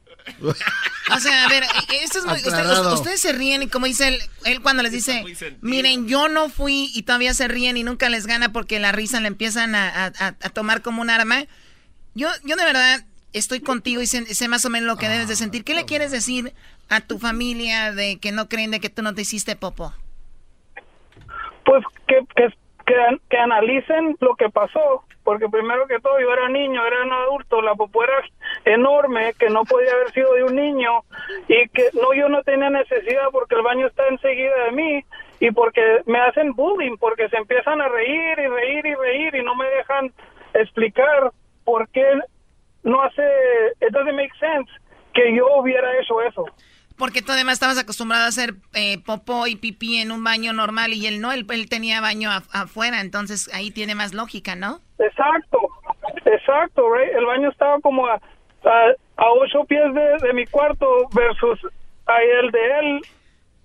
O sea, a ver, esto es muy- usted- ustedes se ríen y como dice él, él cuando les dice, miren, yo no fui y todavía se ríen y nunca les gana porque la risa le empiezan a, a- a- tomar como un arma. Yo, yo de verdad estoy contigo y sé, sé más o menos lo que debes de sentir. ¿Qué le quieres decir a tu familia de que no creen de que tú no te hiciste popo? Pues que, que, que, analicen lo que pasó, porque primero que todo yo era niño, era un adulto, la popó era enorme, que no podía haber sido de un niño, y que no, yo no tenía necesidad porque el baño está enseguida de mí, y porque me hacen bullying, porque se empiezan a reír y reír y reír y no me dejan explicar por qué no hace, it doesn't make sense que yo hubiera hecho eso. Porque tú además estabas acostumbrado a hacer eh, popó y pipí en un baño normal y él no, él, tenía baño af- afuera, entonces ahí tiene más lógica, ¿no? Exacto, exacto, right? El baño estaba como a, a, a ocho pies de, de mi cuarto versus a el de él,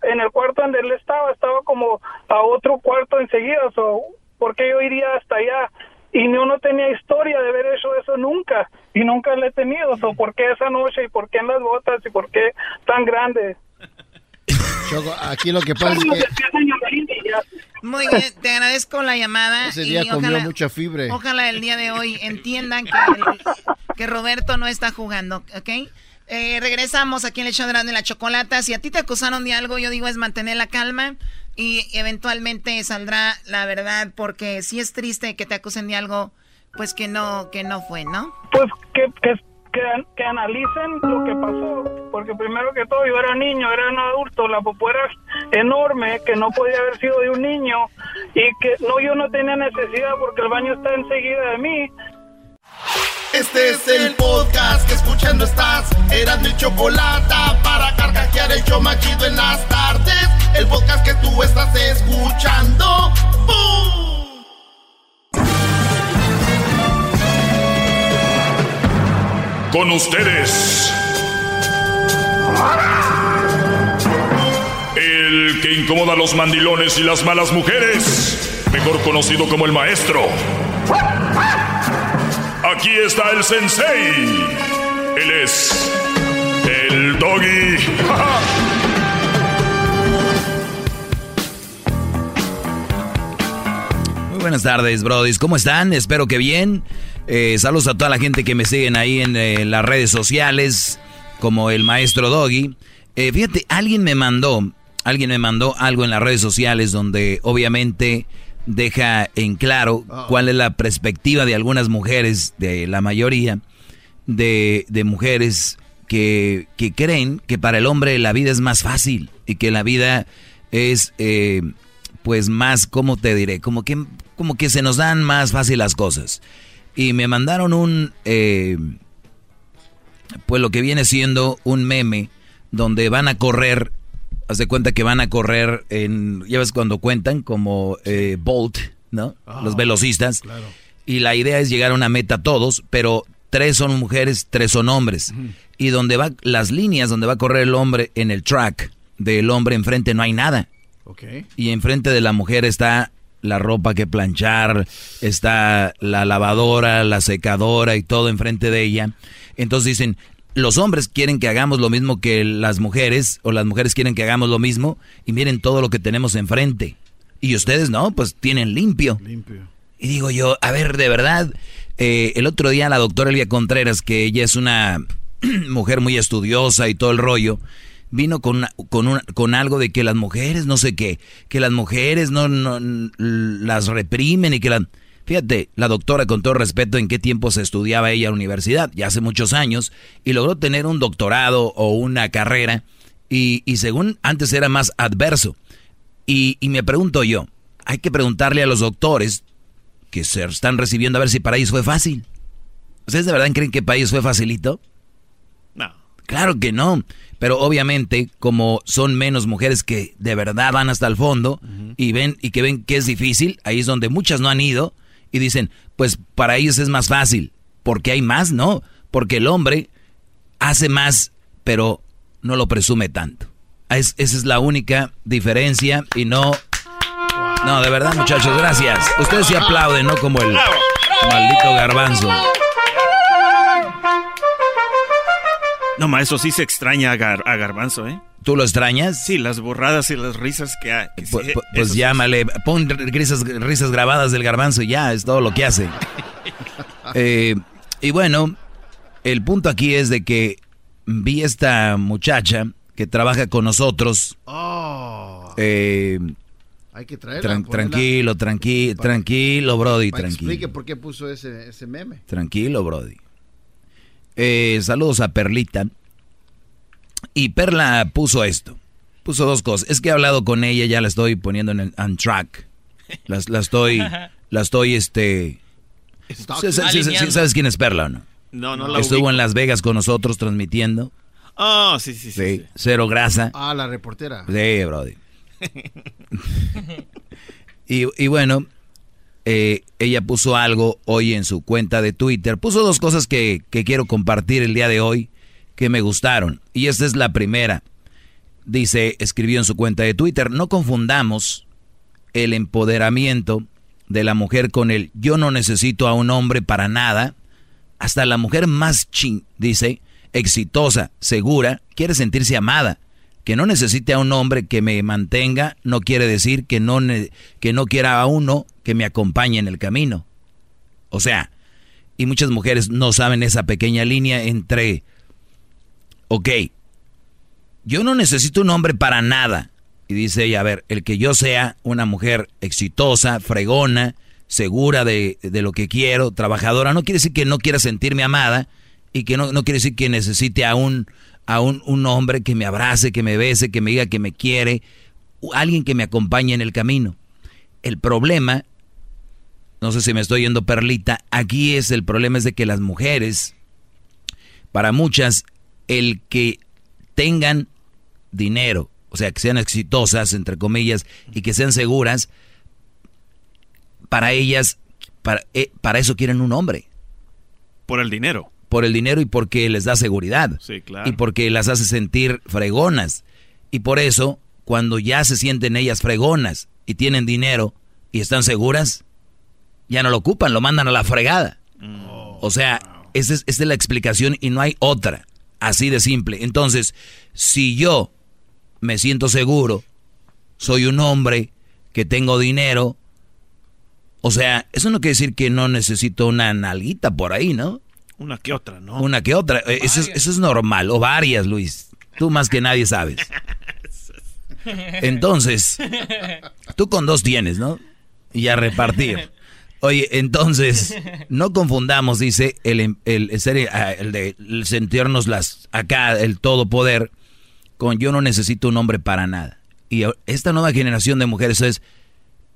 en el cuarto donde él estaba, estaba como a otro cuarto enseguida, so, ¿por qué yo iría hasta allá? Y yo no tenía historia de haber hecho eso nunca, y nunca lo he tenido, so, ¿por qué esa noche, y por qué en las botas, y por qué tan grande? Choco, aquí lo que pasa es que Muy bien, te agradezco la llamada. ese y día comió ojalá- mucha fibra. Ojalá el día de hoy entiendan que, el- que Roberto no está jugando, ¿ok? Eh, regresamos aquí en el show de la Chocolata. Si a ti te acusaron de algo, yo digo es mantener la calma. Y eventualmente saldrá la verdad porque si es triste que te acusen de algo pues que no que no fue, ¿no? Pues que, que, que, analicen lo que pasó, porque primero que todo yo era niño, era un adulto, la popó era enorme, que no podía haber sido de un niño y que no yo no tenía necesidad porque el baño está enseguida de mí. Este es el podcast que escuchando estás. Eran mi chocolate para carcajear el yo machido en las tardes. El podcast que tú estás escuchando. Con ustedes. El que incomoda a los mandilones y las malas mujeres. Mejor conocido como el maestro. Aquí está el sensei. Él es el doggy. Muy buenas tardes, brodis. ¿Cómo están? Espero que bien. Eh, saludos a toda la gente que me siguen ahí en eh, las redes sociales, como el maestro Doggy. Eh, fíjate, alguien me mandó, alguien me mandó algo en las redes sociales donde obviamente deja en claro Oh. cuál es la perspectiva de algunas mujeres, de la mayoría, de, de mujeres que, que creen que para el hombre la vida es más fácil y que la vida es, eh, pues más, ¿cómo te diré? Como que, como que se nos dan más fácil las cosas. Y me mandaron un, eh, pues lo que viene siendo un meme donde van a correr, haz de cuenta que van a correr en, ya ves cuando cuentan como eh, Bolt, ¿no? Los velocistas. Y la idea es llegar a una meta todos, pero tres son mujeres, tres son hombres. Y donde va, las líneas donde va a correr el hombre en el track del hombre enfrente no hay nada. Ok. Y enfrente de la mujer está la ropa que planchar, está la lavadora, la secadora y todo enfrente de ella. Entonces dicen, los hombres quieren que hagamos lo mismo que las mujeres, o las mujeres quieren que hagamos lo mismo, y miren todo lo que tenemos enfrente. Y ustedes no, pues tienen limpio. Limpio. Y digo yo, a ver, de verdad, eh, el otro día la doctora Elia Contreras, que ella es una mujer muy estudiosa y todo el rollo, vino con, una- con, una- con algo de que las mujeres no sé qué, que las mujeres no, no las reprimen y que las... Fíjate, la doctora, con todo respeto, en qué tiempo se estudiaba ella en la universidad, ya hace muchos años, y logró tener un doctorado o una carrera, y, y según antes era más adverso. Y, y me pregunto yo, hay que preguntarle a los doctores que se están recibiendo a ver si para ellos fue fácil. ¿Ustedes de verdad creen que para ellos fue facilito? No. Claro que no. Pero obviamente, como son menos mujeres que de verdad van hasta el fondo y ven y que ven que es difícil, ahí es donde muchas no han ido y dicen, pues para ellos es más fácil. Porque hay más, no. Porque el hombre hace más, pero no lo presume tanto. Es- esa es la única diferencia y no. No, de verdad, muchachos, gracias. Ustedes sí aplauden, no como el maldito garbanzo. No, maestro, sí se extraña a, Gar- a Garbanzo, ¿eh? ¿Tú lo extrañas? Sí, las borradas y las risas que hay. que Pues, llámale, pon risas, risas grabadas del garbanzo y ya, es todo lo que hace. Eh, y bueno, el punto aquí es de que vi esta muchacha que trabaja con nosotros. Oh, eh, hay que traerla. tran- tranquilo, tranquilo, tranquilo, Brody, tranquilo. explique por qué puso ese, ese meme. Tranquilo, Brody. Eh, saludos a Perlita. Y Perla puso esto. Puso dos cosas. Es que he hablado con ella, ya la estoy poniendo en, en track. Las- La, estoy, la estoy, este... Sí, sí, sí, sí. ¿Sabes quién es Perla o no? No, no la Estuvo ubico. en Las Vegas con nosotros transmitiendo. Ah, sí, sí, sí. Sí, cero grasa. Ah, la reportera. Sí, Brody. Y, y bueno, eh, ella puso algo hoy en su cuenta de Twitter. Puso dos cosas que, que quiero compartir el día de hoy que me gustaron. Y esta es la primera. Dice, escribió en su cuenta de Twitter, no confundamos el empoderamiento de la mujer con el yo no necesito a un hombre para nada. Hasta la mujer más chin, dice, exitosa, segura, quiere sentirse amada. Que no necesite a un hombre que me mantenga no quiere decir que no, que no quiera a uno que me acompañe en el camino. O sea, y muchas mujeres no saben esa pequeña línea entre, ok, yo no necesito un hombre para nada, Y dice ella, a ver, el que yo sea una mujer exitosa, fregona, segura de, de lo que quiero, trabajadora, no quiere decir que no quiera sentirme amada y que no, no quiere decir que necesite a un, a un, un hombre que me abrace, que me bese, que me diga que me quiere, alguien que me acompañe en el camino. El problema, no sé si me estoy yendo perlita, aquí es el problema es de que las mujeres, para muchas, el que tengan dinero, o sea, que sean exitosas, entre comillas, y que sean seguras, para ellas, para, eh, para eso quieren un hombre. Por el dinero. Por el dinero y porque les da seguridad. Sí, claro. Y porque las hace sentir fregonas. Y por eso, cuando ya se sienten ellas fregonas y tienen dinero y están seguras, ya no lo ocupan, lo mandan a la fregada. O sea, esa es, esa es la explicación y no hay otra. Así de simple. Entonces, si yo me siento seguro, soy un hombre que tengo dinero, o sea, eso no quiere decir que no necesito una nalguita por ahí, ¿no? Una que otra, ¿no? Una que otra. Eh, Eso es, eso es normal. O varias, Luis. Tú más que nadie sabes. Entonces, tú con dos tienes, ¿no? Y a repartir. Oye, entonces, no confundamos, dice, el, el, el ser- ah, el de el sentirnos las, acá, el todopoder, con yo no necesito un hombre para nada. Y esta nueva generación de mujeres es,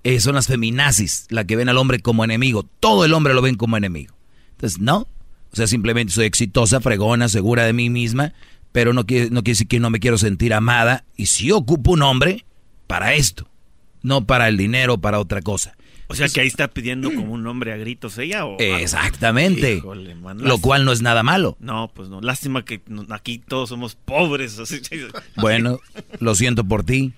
eh, son las feminazis, la que ven al hombre como enemigo. Todo el hombre lo ven como enemigo. Entonces, no. O sea, simplemente soy exitosa, fregona, segura de mí misma, pero no quiere, no quiere decir que no me quiero sentir amada. Y si ocupo un hombre, para esto. No para el dinero, para otra cosa. O sea que ahí está pidiendo como un hombre a gritos ella o Exactamente. Híjole, man, Lo cual no es nada malo. No, pues no. Lástima que no- aquí todos somos pobres. así. Bueno, lo siento por ti.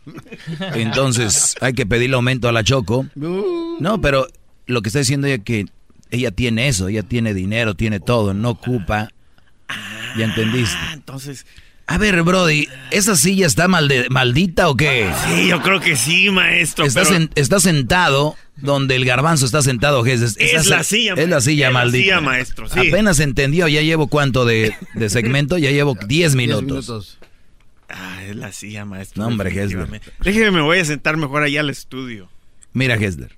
Entonces, hay que pedirle aumento a la Choco. No, pero lo que está diciendo ella que ella tiene eso, ella tiene dinero, tiene todo, no ocupa. ¿Ya entendiste? Entonces, A ver, Brody, ¿esa silla está malde- maldita o qué? sí, yo creo que sí, maestro. Está, pero sen- está sentado donde el garbanzo está sentado. Es, es- la silla, Es la silla es la maldita. silla, maestro, sí. Apenas entendió, ya llevo cuánto de, de segmento, ya llevo 10 minutos. minutos. Ah, es la silla, maestro. No, hombre, definitivamente. Déjeme, me voy a sentar mejor allá al estudio. Mira, Hesler.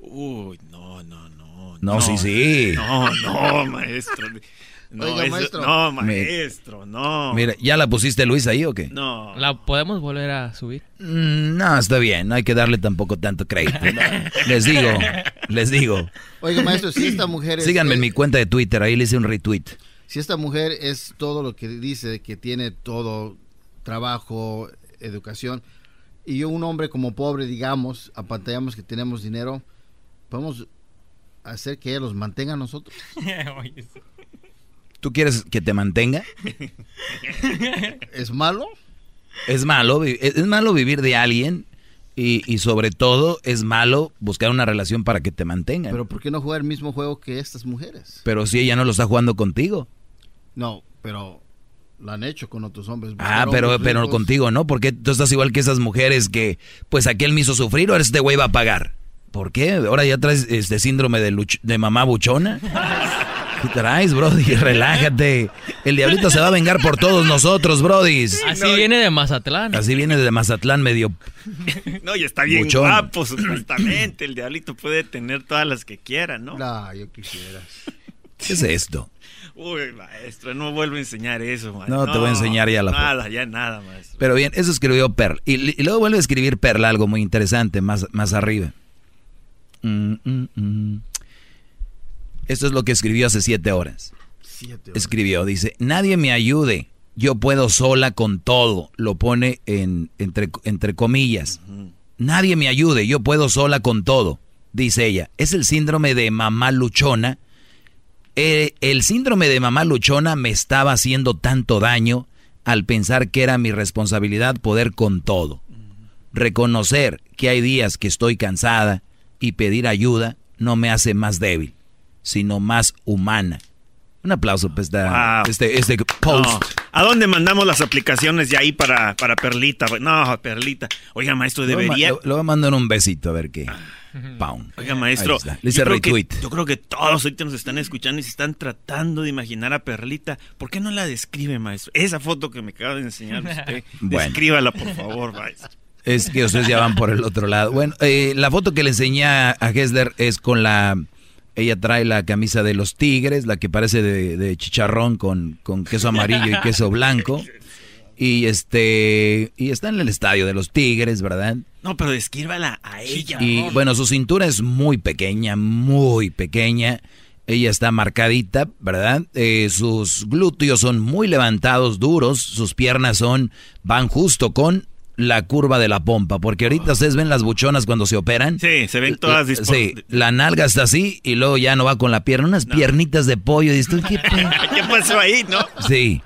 Uy, no. No, sí, sí. No, no, maestro. No, Oiga, eso- maestro. no, maestro, no. Mira, ¿ya la pusiste Luis ahí o qué? No. ¿La podemos volver a subir? Mm, No, está bien, no hay que darle tampoco tanto crédito. ¿no? Les digo, les digo. Oiga, maestro, si esta mujer es... Síganme en mi cuenta de Twitter, ahí le hice un retweet. Si esta mujer es todo lo que dice, que tiene todo, trabajo, educación, y yo un hombre como pobre, digamos, apantallamos que tenemos dinero, podemos hacer que ella los mantenga a nosotros. ¿Tú quieres que te mantenga? ¿Es malo? Es malo, es malo vivir de alguien y, y sobre todo es malo buscar una relación para que te mantengan. Pero Pero, ¿por qué no jugar el mismo juego que estas mujeres? si ella no lo está jugando contigo. No, pero lo han hecho con otros hombres. Ah, pero, hombres pero ricos. contigo, ¿no? Porque tú estás igual que esas mujeres que, pues aquel me hizo sufrir o este güey va a pagar. ¿Por qué? Ahora ya traes este síndrome de, luch- de mamá buchona. ¿Qué traes, Brody? Relájate. El diablito se va a vengar por todos nosotros, Brody. Así viene de Mazatlán. Así viene de Mazatlán medio... No, y está bien Buchón. guapo, supuestamente. El diablito puede tener todas las que quiera, ¿no? No, yo quisiera. ¿Qué es esto? Uy, maestro, no vuelvo a enseñar eso, maestro. No, te voy a enseñar ya la foto. Nada, ya nada, maestro. Pero bien, eso escribió Perl. Y, y luego vuelve a escribir Perl algo muy interesante más, más arriba. Mm, mm, mm. Esto es lo que escribió hace siete horas. Siete horas. Escribió, dice, nadie me ayude, yo puedo sola con todo. Lo pone en, entre, entre comillas. Nadie me ayude, yo puedo sola con todo, dice ella. Es el síndrome de mamá luchona. Eh, el síndrome de mamá luchona me estaba haciendo tanto daño al pensar que era mi responsabilidad poder con todo. Reconocer que hay días que estoy cansada y pedir ayuda no me hace más débil, sino más humana. Un aplauso para esta- Wow. este, este post. No. ¿A dónde mandamos las aplicaciones de ahí para, para Perlita? No, Perlita. Oiga, maestro, debería... Lo, voy a mandar un besito a ver qué. Paum. Oiga, maestro. Le hice yo, creo que, retweet. yo creo que todos ahorita nos están escuchando y se están tratando de imaginar a Perlita. ¿Por qué no la describe, maestro? Esa foto que me acaba de enseñar usted, Bueno. descríbala, por favor, maestro. Es que ustedes ya van por el otro lado. Bueno, eh, la foto que le enseñé a Hessler es con la... Ella trae la camisa de los tigres, la que parece de, de chicharrón con, con queso amarillo y queso blanco. Y este y está en el estadio de los Tigres, ¿verdad? No, pero descríbala a ella. Y bueno, su cintura es muy pequeña, muy pequeña. Ella está marcadita, ¿verdad? Eh, sus glúteos son muy levantados, duros. Sus piernas son van justo con la curva de la pompa, porque ahorita ustedes ven las buchonas cuando se operan. Sí, se ven todas La- Sí, la nalga está así y luego ya no va con la pierna, unas piernitas de pollo. Y esto, ¿qué, pe- ¿Qué pasó ahí, no? Sí.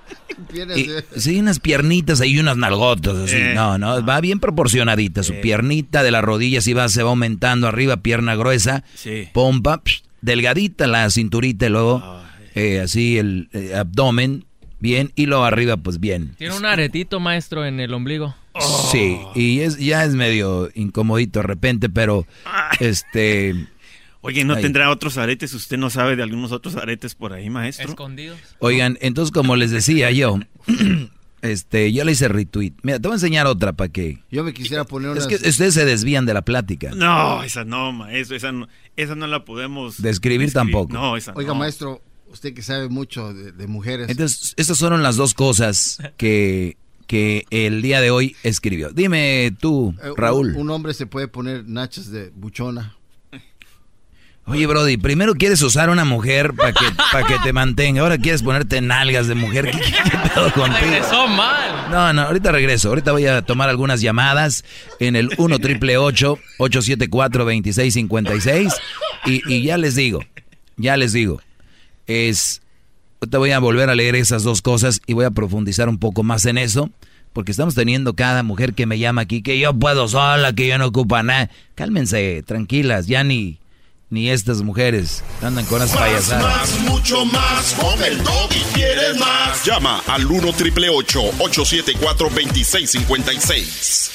Y- sí, unas piernitas ahí, unas nalgotas así. Eh. No, no, va bien proporcionadita. Su piernita de la rodilla sí va, se va aumentando arriba, pierna gruesa, Sí. pompa, psh, delgadita la cinturita y luego eh, así el eh, abdomen, bien, y luego arriba pues bien. Tiene un aretito, maestro, en el ombligo. Sí, y es, ya es medio incomodito de repente, pero este... Oye, ¿no Ahí. tendrá otros aretes? ¿Usted no sabe de algunos otros aretes por ahí, maestro? Escondidos. Oigan, entonces como les decía yo, este, yo le hice retweet. Mira, te voy a enseñar otra para que... Yo me quisiera poner Es unas... que ustedes se desvían de la plática. No, esa no, maestro. Esa no, esa no la podemos... Describir tampoco. No, esa Oiga, no. maestro, usted que sabe mucho de, de mujeres. Entonces, estas fueron las dos cosas que, que el día de hoy escribió. Dime tú, Eh, un- Raúl. Un, hombre se puede poner nachas de buchona. Oye, Brody, primero quieres usar una mujer para que, para que te mantenga. Ahora quieres ponerte nalgas de mujer. ¿Qué, qué- qué pedo contigo? Regresó mal. No, no, ahorita regreso. Ahorita voy a tomar algunas llamadas en el 1 triple 874 2656 y, y ya les digo, ya les digo, es, ahorita voy a volver a leer esas dos cosas y voy a profundizar un poco más en eso, porque estamos teniendo cada mujer que me llama aquí que yo puedo sola, que yo no ocupa nada. Cálmense, tranquilas, ya ni, ni estas mujeres andan con las payasadas. más, mucho más. Con el y quieres más. Llama al 1 triple 874 2656.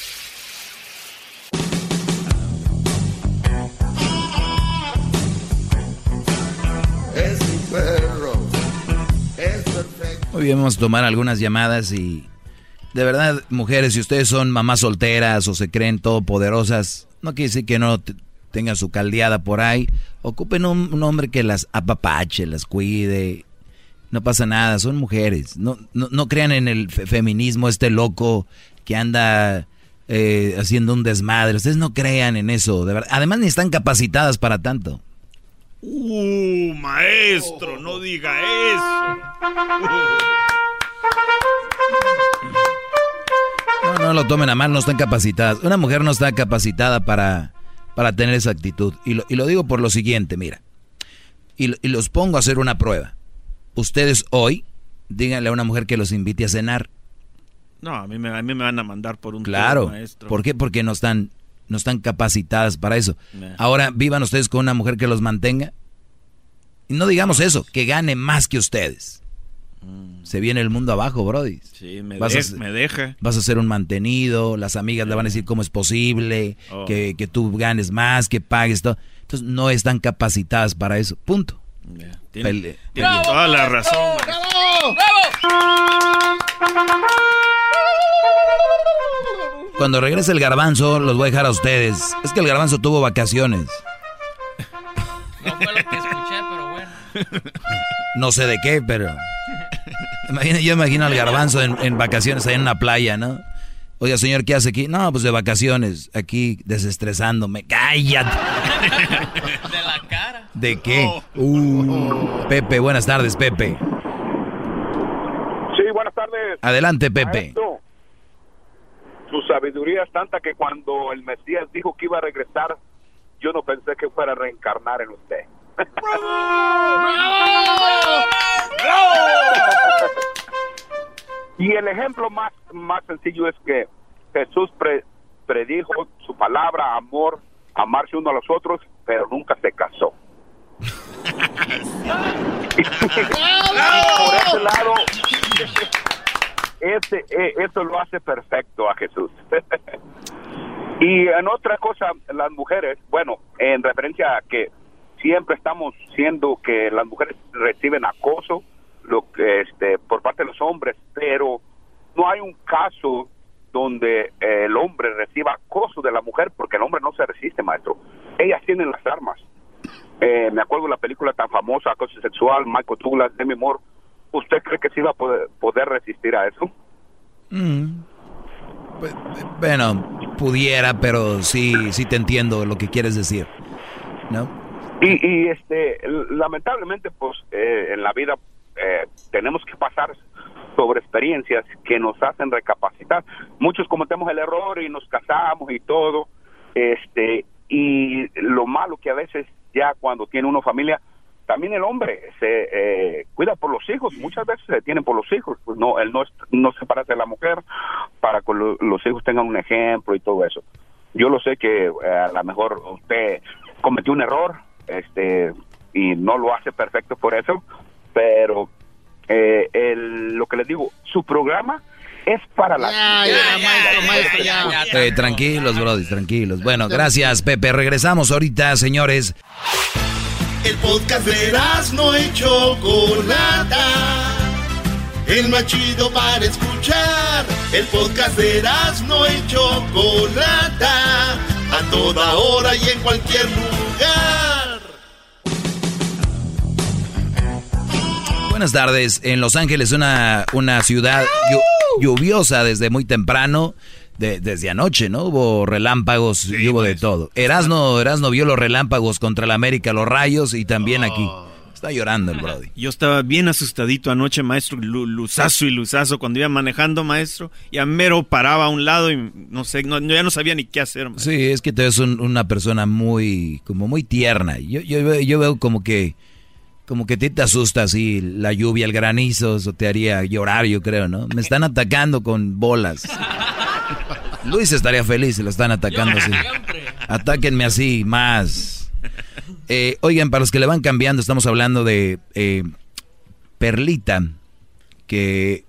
Muy bien, vamos a tomar algunas llamadas y de verdad, mujeres, si ustedes son mamás solteras o se creen todopoderosas, no quiere decir que no tengan su caldeada por ahí. Ocupen un, hombre que las apapache, las cuide. No pasa nada, son mujeres. No, no, no crean en el fe- feminismo, este loco que anda eh, haciendo un desmadre. Ustedes no crean en eso. Además, ni están capacitadas para tanto. Uh, maestro, no diga eso. No, no lo tomen a mal, no están capacitadas. Una mujer no está capacitada para, para tener esa actitud. Y lo, y lo digo por lo siguiente, mira. Y, lo- y los pongo a hacer una prueba. Ustedes hoy, díganle a una mujer que los invite a cenar. No, a mí, me, a mí me van a mandar por un Claro. maestro. ¿Por qué? Porque no están, no están capacitadas para eso. Ahora, vivan ustedes con una mujer que los mantenga. Y no digamos eso, que gane más que ustedes. Se viene el mundo abajo, Brody. Sí, me, Vas a de- me deja. Vas a ser un mantenido, las amigas le van a decir cómo es posible, Oh. que, que tú ganes más, que pagues todo. Entonces no están capacitadas para eso. Punto. Tiene, Pele- tiene toda la razón. Cuando regrese el garbanzo, los voy a dejar a ustedes. Es que el garbanzo tuvo vacaciones. No fue lo que escuché, pero bueno. No sé de qué, pero. Imagina- yo imagino al garbanzo en, en vacaciones ahí en una playa, ¿no? Oiga, señor, ¿qué hace aquí? No, pues de vacaciones, aquí desestresándome. ¡Cállate! De la cara. ¿De qué? Uh, Pepe, buenas tardes, Pepe. Sí, buenas tardes. Adelante, Pepe. Maestro, su sabiduría es tanta que cuando el Mesías dijo que iba a regresar, yo no pensé que fuera a reencarnar en usted. y el ejemplo más, más sencillo es que Jesús pre- predijo su palabra, amor, amarse uno a los otros, pero nunca se casó. y por ese lado, ese, eh, eso lo hace perfecto a Jesús. y en otra cosa, las mujeres, bueno, en referencia a que siempre estamos siendo que las mujeres reciben acoso lo que este por parte de los hombres, pero no hay un caso donde eh, el hombre reciba acoso de la mujer, porque el hombre no se resiste, maestro. Ellas tienen las armas. Eh, me acuerdo de la película tan famosa, Acoso Sexual, Michael Douglas, Demi Moore. ¿Usted cree que sí va a poder, poder resistir a eso? Mm. Pues, Bueno, pudiera, pero sí, sí te entiendo lo que quieres decir. ¿No? Y, y este, lamentablemente, pues eh, en la vida eh, tenemos que pasar sobre experiencias que nos hacen recapacitar. Muchos cometemos el error y nos casamos y todo. Este, y lo malo que a veces ya cuando tiene uno familia, también el hombre se eh, cuida por los hijos. Muchas veces se tienen por los hijos. Pues no, él no, no se parece a la mujer para que lo- los hijos tengan un ejemplo y todo eso. Yo lo sé que eh, a lo mejor usted cometió un error este y no lo hace perfecto por eso, pero eh, el- lo que les digo, su programa es para la... Tranquilos, brody, tranquilos. Bueno, gracias, Pepe. Regresamos ahorita, señores. El podcast de no y Chocolata. El más chido para escuchar. El podcast de no y Chocolata. A toda hora y en cualquier lugar. Buenas tardes. En Los Ángeles, una, una ciudad llu- lluviosa desde muy temprano, de- desde anoche, ¿no? Hubo relámpagos y hubo de todo. Erasno, Erasno vio los relámpagos contra el América, los rayos y también aquí. Está llorando el Brody. Yo estaba bien asustadito anoche, maestro, lu- luzazo y luzazo cuando iba manejando, maestro, y a mero paraba a un lado y no sé, no, ya no sabía ni qué hacer. maestro. Sí, es que tú eres un- una persona muy, como muy tierna. Yo, yo, veo- yo veo como que, como que ti te asusta así la lluvia, el granizo, eso te haría llorar, yo creo, ¿no? Me están atacando con bolas. Luis estaría feliz si lo están atacando así. Atáquenme así, más. Eh, oigan, para los que le van cambiando, estamos hablando de eh, Perlita, que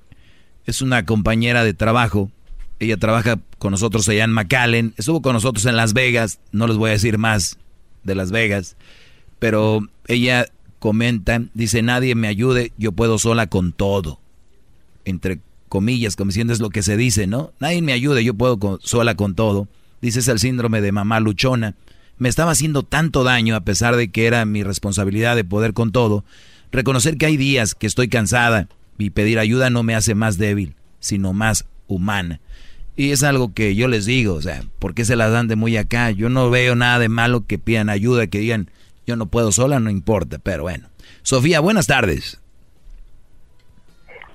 es una compañera de trabajo. Ella trabaja con nosotros allá en McAllen. Estuvo con nosotros en Las Vegas. No les voy a decir más de Las Vegas. Pero ella comenta, dice, nadie me ayude, yo puedo sola con todo. Entre comillas, como diciendo es lo que se dice, ¿no? Nadie me ayude, yo puedo con- sola con todo. Dice, el síndrome de mamá luchona. Me estaba haciendo tanto daño a pesar de que era mi responsabilidad de poder con todo. Reconocer que hay días que estoy cansada y pedir ayuda no me hace más débil, sino más humana. Y es algo que yo les digo, o sea, ¿por qué se las dan de muy acá? Yo no veo nada de malo que pidan ayuda, que digan, yo no puedo sola, no importa, pero bueno. Sofía, buenas tardes.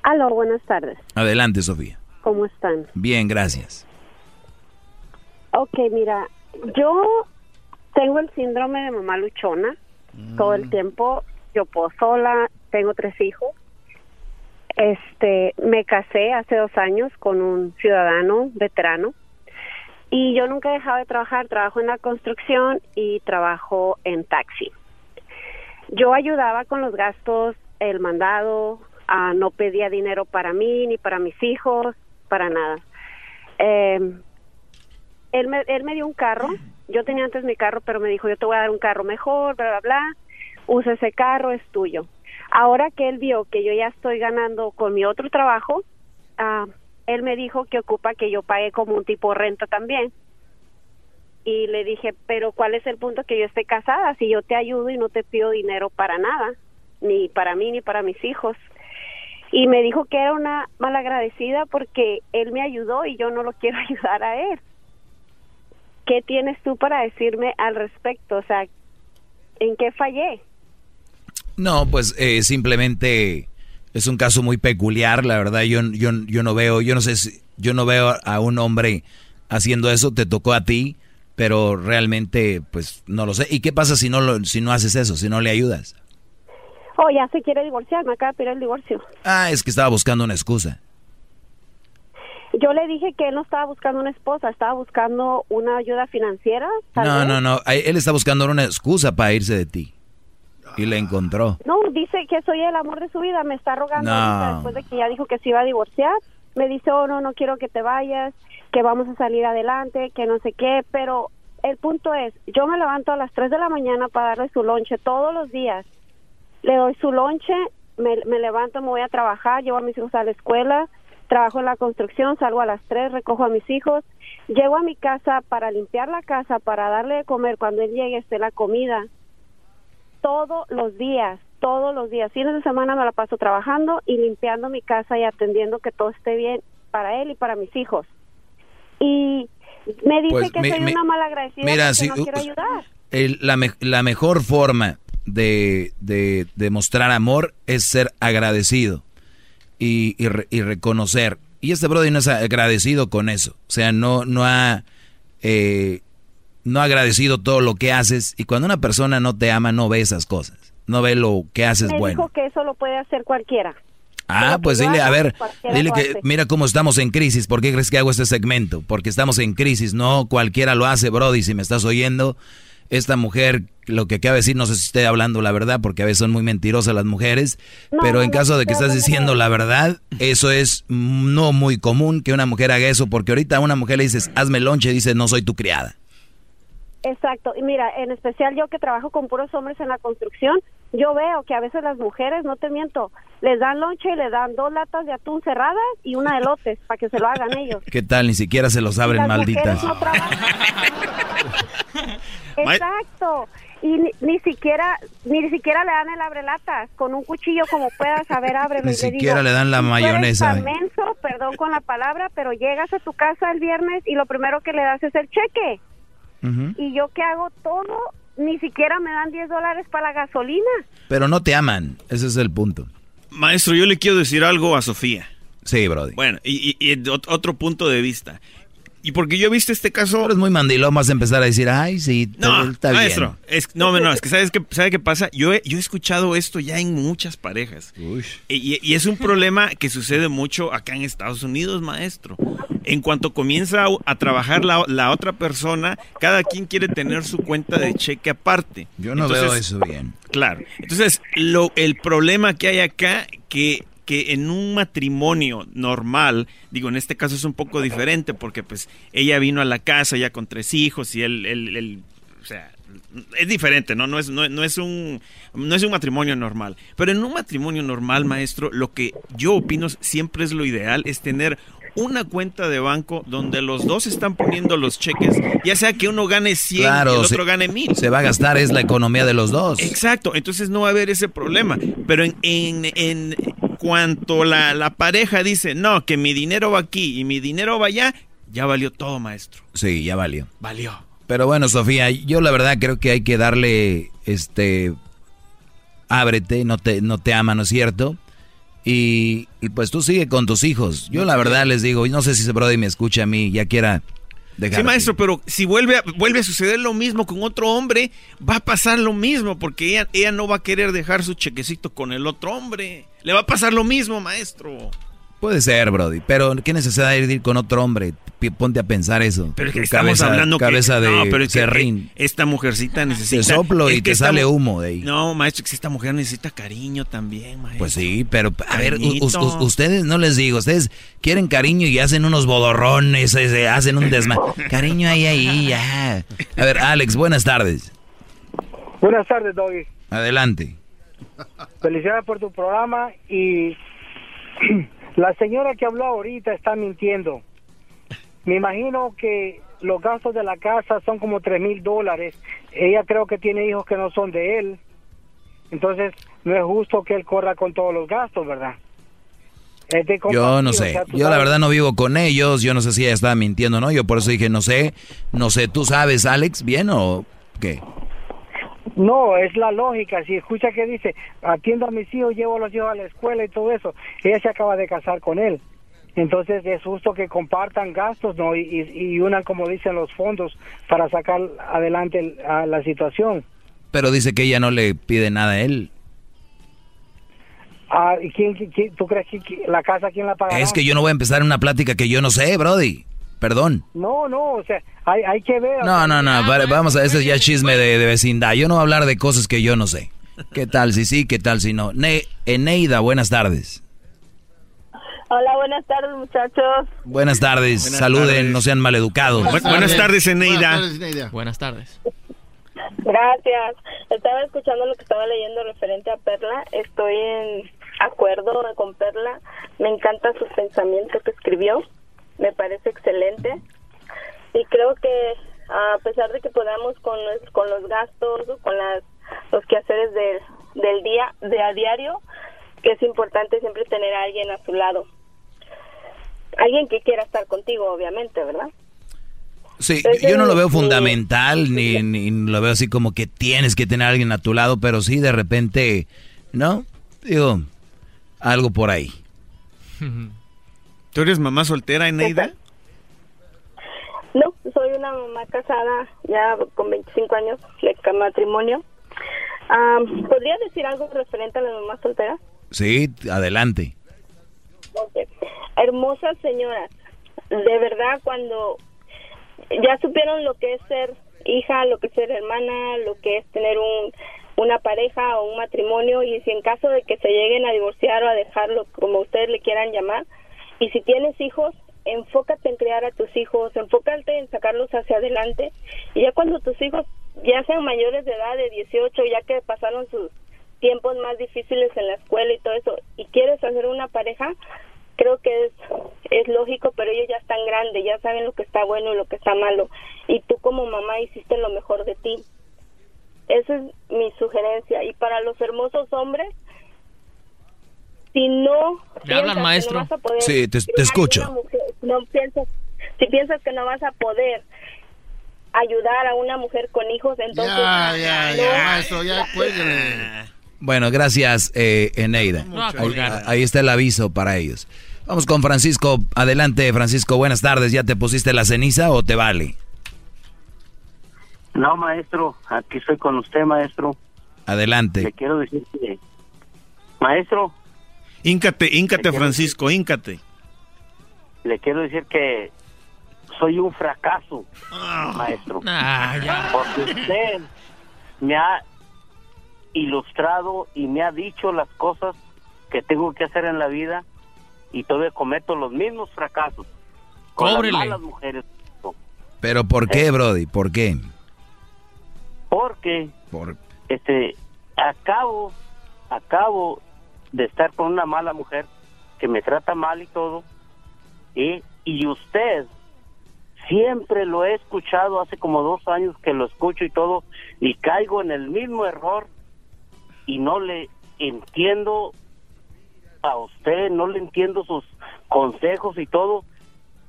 Aló, buenas tardes. Adelante, Sofía. ¿Cómo están? Bien, gracias. Ok, mira, yo tengo el síndrome de mamá luchona. Todo el tiempo yo puedo sola, tengo tres hijos. Este, me casé hace dos años con un ciudadano veterano y yo nunca he dejado de trabajar. Trabajo en la construcción y trabajo en taxi. Yo ayudaba con los gastos, el mandado, no pedía dinero para mí ni para mis hijos, para nada. Eh, él, me, él me dio un carro, yo tenía antes mi carro, pero me dijo, yo te voy a dar un carro mejor, bla, bla, bla, usa ese carro, es tuyo. Ahora que él vio que yo ya estoy ganando con mi otro trabajo, ah, él me dijo que ocupa que yo pague como un tipo renta también. Y le dije, pero ¿cuál es el punto que yo esté casada? Si yo te ayudo y no te pido dinero para nada, ni para mí ni para mis hijos. Y me dijo que era una malagradecida porque él me ayudó y yo no lo quiero ayudar a él. ¿Qué tienes tú para decirme al respecto? O sea, ¿en qué fallé? No, pues eh, simplemente es un caso muy peculiar, la verdad. Yo, yo, yo no veo, yo no sé si, yo no veo a un hombre haciendo eso. Te tocó a ti, pero realmente, pues no lo sé. ¿Y qué pasa si no lo, si no haces eso, si no le ayudas? Oh, ya se quiere divorciar, me acaba de pedir el divorcio. Ah, es que estaba buscando una excusa. Yo le dije que él no estaba buscando una esposa, estaba buscando una ayuda financiera. No, vez. no, no. Él está buscando una excusa para irse de ti. Y la encontró. No, dice que soy el amor de su vida, me está rogando No. después de que ya dijo que se iba a divorciar. Me dice, oh, no, no quiero que te vayas, que vamos a salir adelante, que no sé qué, pero el punto es, yo me levanto a las 3 de la mañana para darle su lonche todos los días. Le doy su lonche, me, me levanto, me voy a trabajar, llevo a mis hijos a la escuela, trabajo en la construcción, salgo a las 3, recojo a mis hijos, llego a mi casa para limpiar la casa, para darle de comer cuando él llegue esté la comida. Todos los días, todos los días, fines de semana me la paso trabajando y limpiando mi casa y atendiendo que todo esté bien para él y para mis hijos. Y me dice Pues, que mi- soy mi- una mala agradecida mira, porque si- no quiero ayudar. El- la, me- la mejor forma de, de, de mostrar amor es ser agradecido y, y re- y reconocer. Y este Brody no es agradecido con eso. O sea, no, no ha eh, no ha agradecido todo lo que haces. Y cuando una persona no te ama, no ve esas cosas. No ve lo que haces me bueno. dijo que eso lo puede hacer cualquiera. Ah, pues dile, a ver, dile que mira cómo estamos en crisis. ¿Por qué crees que hago este segmento? Porque estamos en crisis, no cualquiera lo hace, Brody. Si me estás oyendo, esta mujer, lo que acaba de decir, no sé si estoy hablando la verdad, porque a veces son muy mentirosas las mujeres, No, pero no, en caso de que estás diciendo la verdad, eso es no muy común que una mujer haga eso, porque ahorita a una mujer le dices, hazme lonche, y dice, no soy tu criada. Exacto, y mira, en especial yo que trabajo con puros hombres en la construcción, yo veo que a veces las mujeres, no te miento, les dan lonche y les dan dos latas de atún cerradas y una de lotes para que se lo hagan ellos. ¿Qué tal? Ni siquiera se los abren, malditas. no. Exacto. Y ni, ni siquiera ni siquiera le dan el abrelatas con un cuchillo como puedas saber ábrelo Ni siquiera digo, le dan la "Tú eres mayonesa". menso, perdón con la palabra, pero llegas a tu casa el viernes y lo primero que le das es el cheque. Y yo que hago todo, ni siquiera me dan 10 dólares para la gasolina. Pero no te aman, ese es el punto. Maestro, yo le quiero decir algo a Sofía. Sí, Brody. Bueno, y, y- otro punto de vista. Y porque yo he visto este caso... Eres muy mandilón, vas a empezar a decir, ay, sí, No, está bien. maestro, es, no, no, es que sabes qué, sabe qué pasa. Yo he, yo he escuchado esto ya en muchas parejas. Y, y- y es un problema que sucede mucho acá en Estados Unidos, maestro. En cuanto comienza a, a trabajar la, la otra persona, cada quien quiere tener su cuenta de cheque aparte. Yo no veo eso bien. Claro. Entonces, lo, el problema que hay acá, que, que en un matrimonio normal, digo, en este caso es un poco diferente, porque pues ella vino a la casa ya con tres hijos y él, él- o sea, es diferente, ¿no? No es, no es un, no es un matrimonio normal. Pero en un matrimonio normal, maestro, lo que yo opino siempre es lo ideal, es tener una cuenta de banco donde los dos están poniendo los cheques, ya sea que uno gane 100 y el otro se, gane 1000. se va a gastar, es la economía de los dos. Exacto, entonces no va a haber ese problema. Pero en, en, en cuanto la, la pareja dice, no, que mi dinero va aquí y mi dinero va allá, ya valió todo, maestro. Sí, ya valió. Valió. Pero bueno, Sofía, yo la verdad creo que hay que darle, este, ábrete, no te, no te ama, ¿no es cierto? Y, y pues tú sigue con tus hijos. Yo la verdad les digo, y no sé si ese Brody me escucha a mí, ya quiera dejar. Sí, maestro, pero si vuelve a, vuelve a suceder lo mismo con otro hombre, va a pasar lo mismo, porque ella, ella no va a querer dejar su chequecito con el otro hombre. Le va a pasar lo mismo, maestro. Puede ser, Brody, pero qué necesidad de ir con otro hombre. Ponte a pensar eso. Pero es que estamos cabeza, hablando que- cabeza de no, pero es que serrín. esta mujercita necesita... Te soplo es y que te sale humo de ahí. No, maestro, que esta mujer necesita cariño también, maestro. Pues sí, pero a ver, u- u- ustedes no les digo, ustedes quieren cariño y hacen unos bodorrones, eh, se hacen un desma. cariño ahí, ahí, ya. A ver, Alex, buenas tardes. Buenas tardes, Doggy. Adelante. Felicidades por tu programa y la señora que habló ahorita está mintiendo. Me imagino que los gastos de la casa son como tres mil dólares. Ella creo que tiene hijos que no son de él. Entonces, no es justo que él corra con todos los gastos, ¿verdad? Yo no o sé. sea, Yo la verdad no vivo con ellos. Yo no sé si ella estaba mintiendo o no. Yo por eso dije, no sé. No sé, ¿tú sabes, Alex, bien o qué? No, es la lógica. Si escucha que dice, atiendo a mis hijos, llevo a los hijos a la escuela y todo eso, ella se acaba de casar con él. Entonces es justo que compartan gastos, ¿no? Y, y, y unan, como dicen, los fondos para sacar adelante el- a la situación. Pero dice que ella no le pide nada a él. Ah, ¿y quién, quién- tú crees que la casa quién la pagará? Es que yo no voy a empezar una plática que yo no sé, Brody. Perdón. No, no, o sea, hay, hay que ver. No, no, no, vale, vamos a, ese es ya chisme de, de vecindad. Yo no voy a hablar de cosas que yo no sé. ¿Qué tal si sí, qué tal si no? Ne Eneida, buenas tardes. Hola, buenas tardes, muchachos. Buenas tardes, Buenas saluden, tardes. no sean maleducados. Bu- buenas tardes, Eneida. Buenas tardes. Gracias. Estaba escuchando lo que estaba leyendo referente a Perla. Estoy en acuerdo con Perla. Me encanta sus pensamientos que escribió. Me parece excelente. Y creo que a pesar de que podamos con, los- con los gastos, con las, los quehaceres del, del día, de a diario, que es importante siempre tener a alguien a su lado. Alguien que quiera estar contigo, obviamente, ¿verdad? Sí, yo no lo veo fundamental, ni, ni lo veo así como que tienes que tener a alguien a tu lado, pero sí de repente, ¿no? Digo, algo por ahí. ¿Tú eres mamá soltera, Eneida? No, soy una mamá casada ya con 25 años de matrimonio. Am, ¿Podría decir algo referente a la mamá soltera? Sí, adelante. Hermosas señoras, de verdad cuando ya supieron lo que es ser hija, lo que es ser hermana, lo que es tener un, una pareja o un matrimonio y si en caso de que se lleguen a divorciar o a dejarlo como ustedes le quieran llamar y si tienes hijos, enfócate en criar a tus hijos, enfócate en sacarlos hacia adelante y ya cuando tus hijos ya sean mayores de edad de 18, ya que pasaron sus tiempos más difíciles en la escuela y todo eso y quieres hacer una pareja, creo que es, es lógico, pero ellos ya están grandes, ya saben lo que está bueno y lo que está malo. Y tú como mamá hiciste lo mejor de ti. Esa es mi sugerencia. Y para los hermosos hombres, si no... ¿Le hablan, no maestro? vas a poder Sí, te- escucho. mujer, no piensas, si piensas que no vas a poder ayudar a una mujer con hijos, entonces... Ya, ya, no- ya, maestro, ya cuélguenle. Bueno, gracias, eh, Eneida. No, ahí está el aviso para ellos. Vamos con Francisco. Adelante, Francisco. Buenas tardes. ¿Ya te pusiste la ceniza o te vale? No, maestro, aquí estoy con usted, maestro. Adelante. Le quiero decir que, maestro, Híncate, híncate, Francisco, híncate. le quiero decir que soy un fracaso, Ah. maestro. Ah, ya. Porque usted me ha ilustrado y me ha dicho las cosas que tengo que hacer en la vida y todavía cometo los mismos fracasos. Con las Cóbrele. malas mujeres. ¿Pero por qué, Brody? ¿Por qué? Porque Por... este acabo acabo de estar con una mala mujer que me trata mal y todo y, y usted siempre lo he escuchado hace como dos años que lo escucho y todo y caigo en el mismo error y no le entiendo a usted no le entiendo sus consejos y todo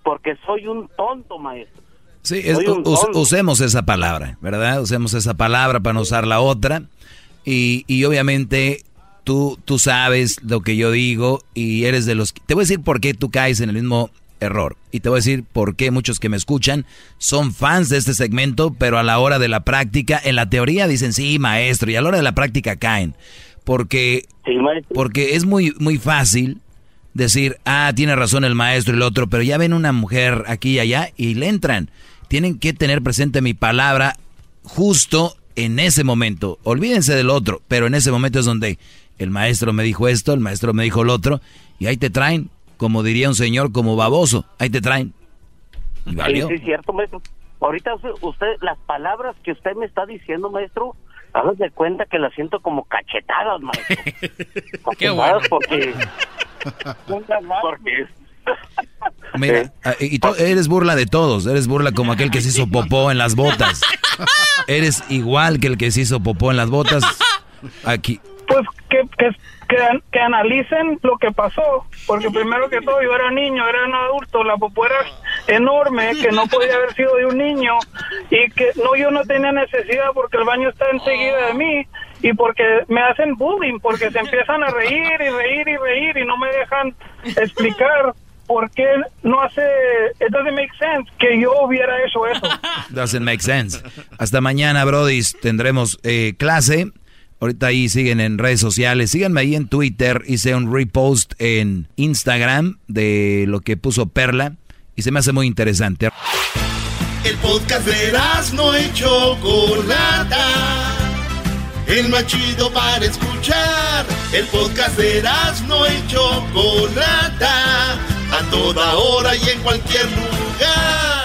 porque soy un tonto maestro Sí, es- us- usemos esa palabra, ¿verdad? Usemos esa palabra para no usar la otra. Y, y obviamente tú, tú sabes lo que yo digo y eres de los... que- Te voy a decir por qué tú caes en el mismo error. Y te voy a decir por qué muchos que me escuchan son fans de este segmento, pero a la hora de la práctica, en la teoría dicen sí, maestro, y a la hora de la práctica caen. Porque, porque es muy, muy fácil decir, ah, tiene razón el maestro y el otro, pero ya ven una mujer aquí y allá y le entran. Tienen que tener presente mi palabra justo en ese momento. Olvídense del otro, pero en ese momento es donde el maestro me dijo esto, el maestro me dijo lo otro, y ahí te traen, como diría un señor, como baboso, ahí te traen. Y Sí, valió. sí, cierto, maestro. Ahorita usted- las palabras que usted me está diciendo, maestro, hágase de cuenta que las siento como cachetadas, maestro. Qué bueno. Porque, porque Mira, ah, y tú eres burla de todos, eres burla como aquel que se hizo popó en las botas. Eres igual que el que se hizo popó en las botas. Aquí. Pues que, que, que, analicen lo que pasó, porque primero que todo yo era niño, era un adulto, la popó era enorme, que no podía haber sido de un niño, y que no yo no tenía necesidad porque el baño está enseguida de mí, y porque me hacen bullying, porque se empiezan a reír y reír y reír y no me dejan explicar por qué no hace, it doesn't make sense que yo hubiera hecho eso. Doesn't make sense. Hasta mañana, Brody, tendremos eh, clase. Ahorita ahí siguen en redes sociales. Síganme ahí en Twitter. Hice un repost en Instagram de lo que puso Perla. Y se me hace muy interesante. El podcast de no y Chocolata. El más chido para escuchar. El podcast de no y Chocolata. A toda hora y en cualquier lugar.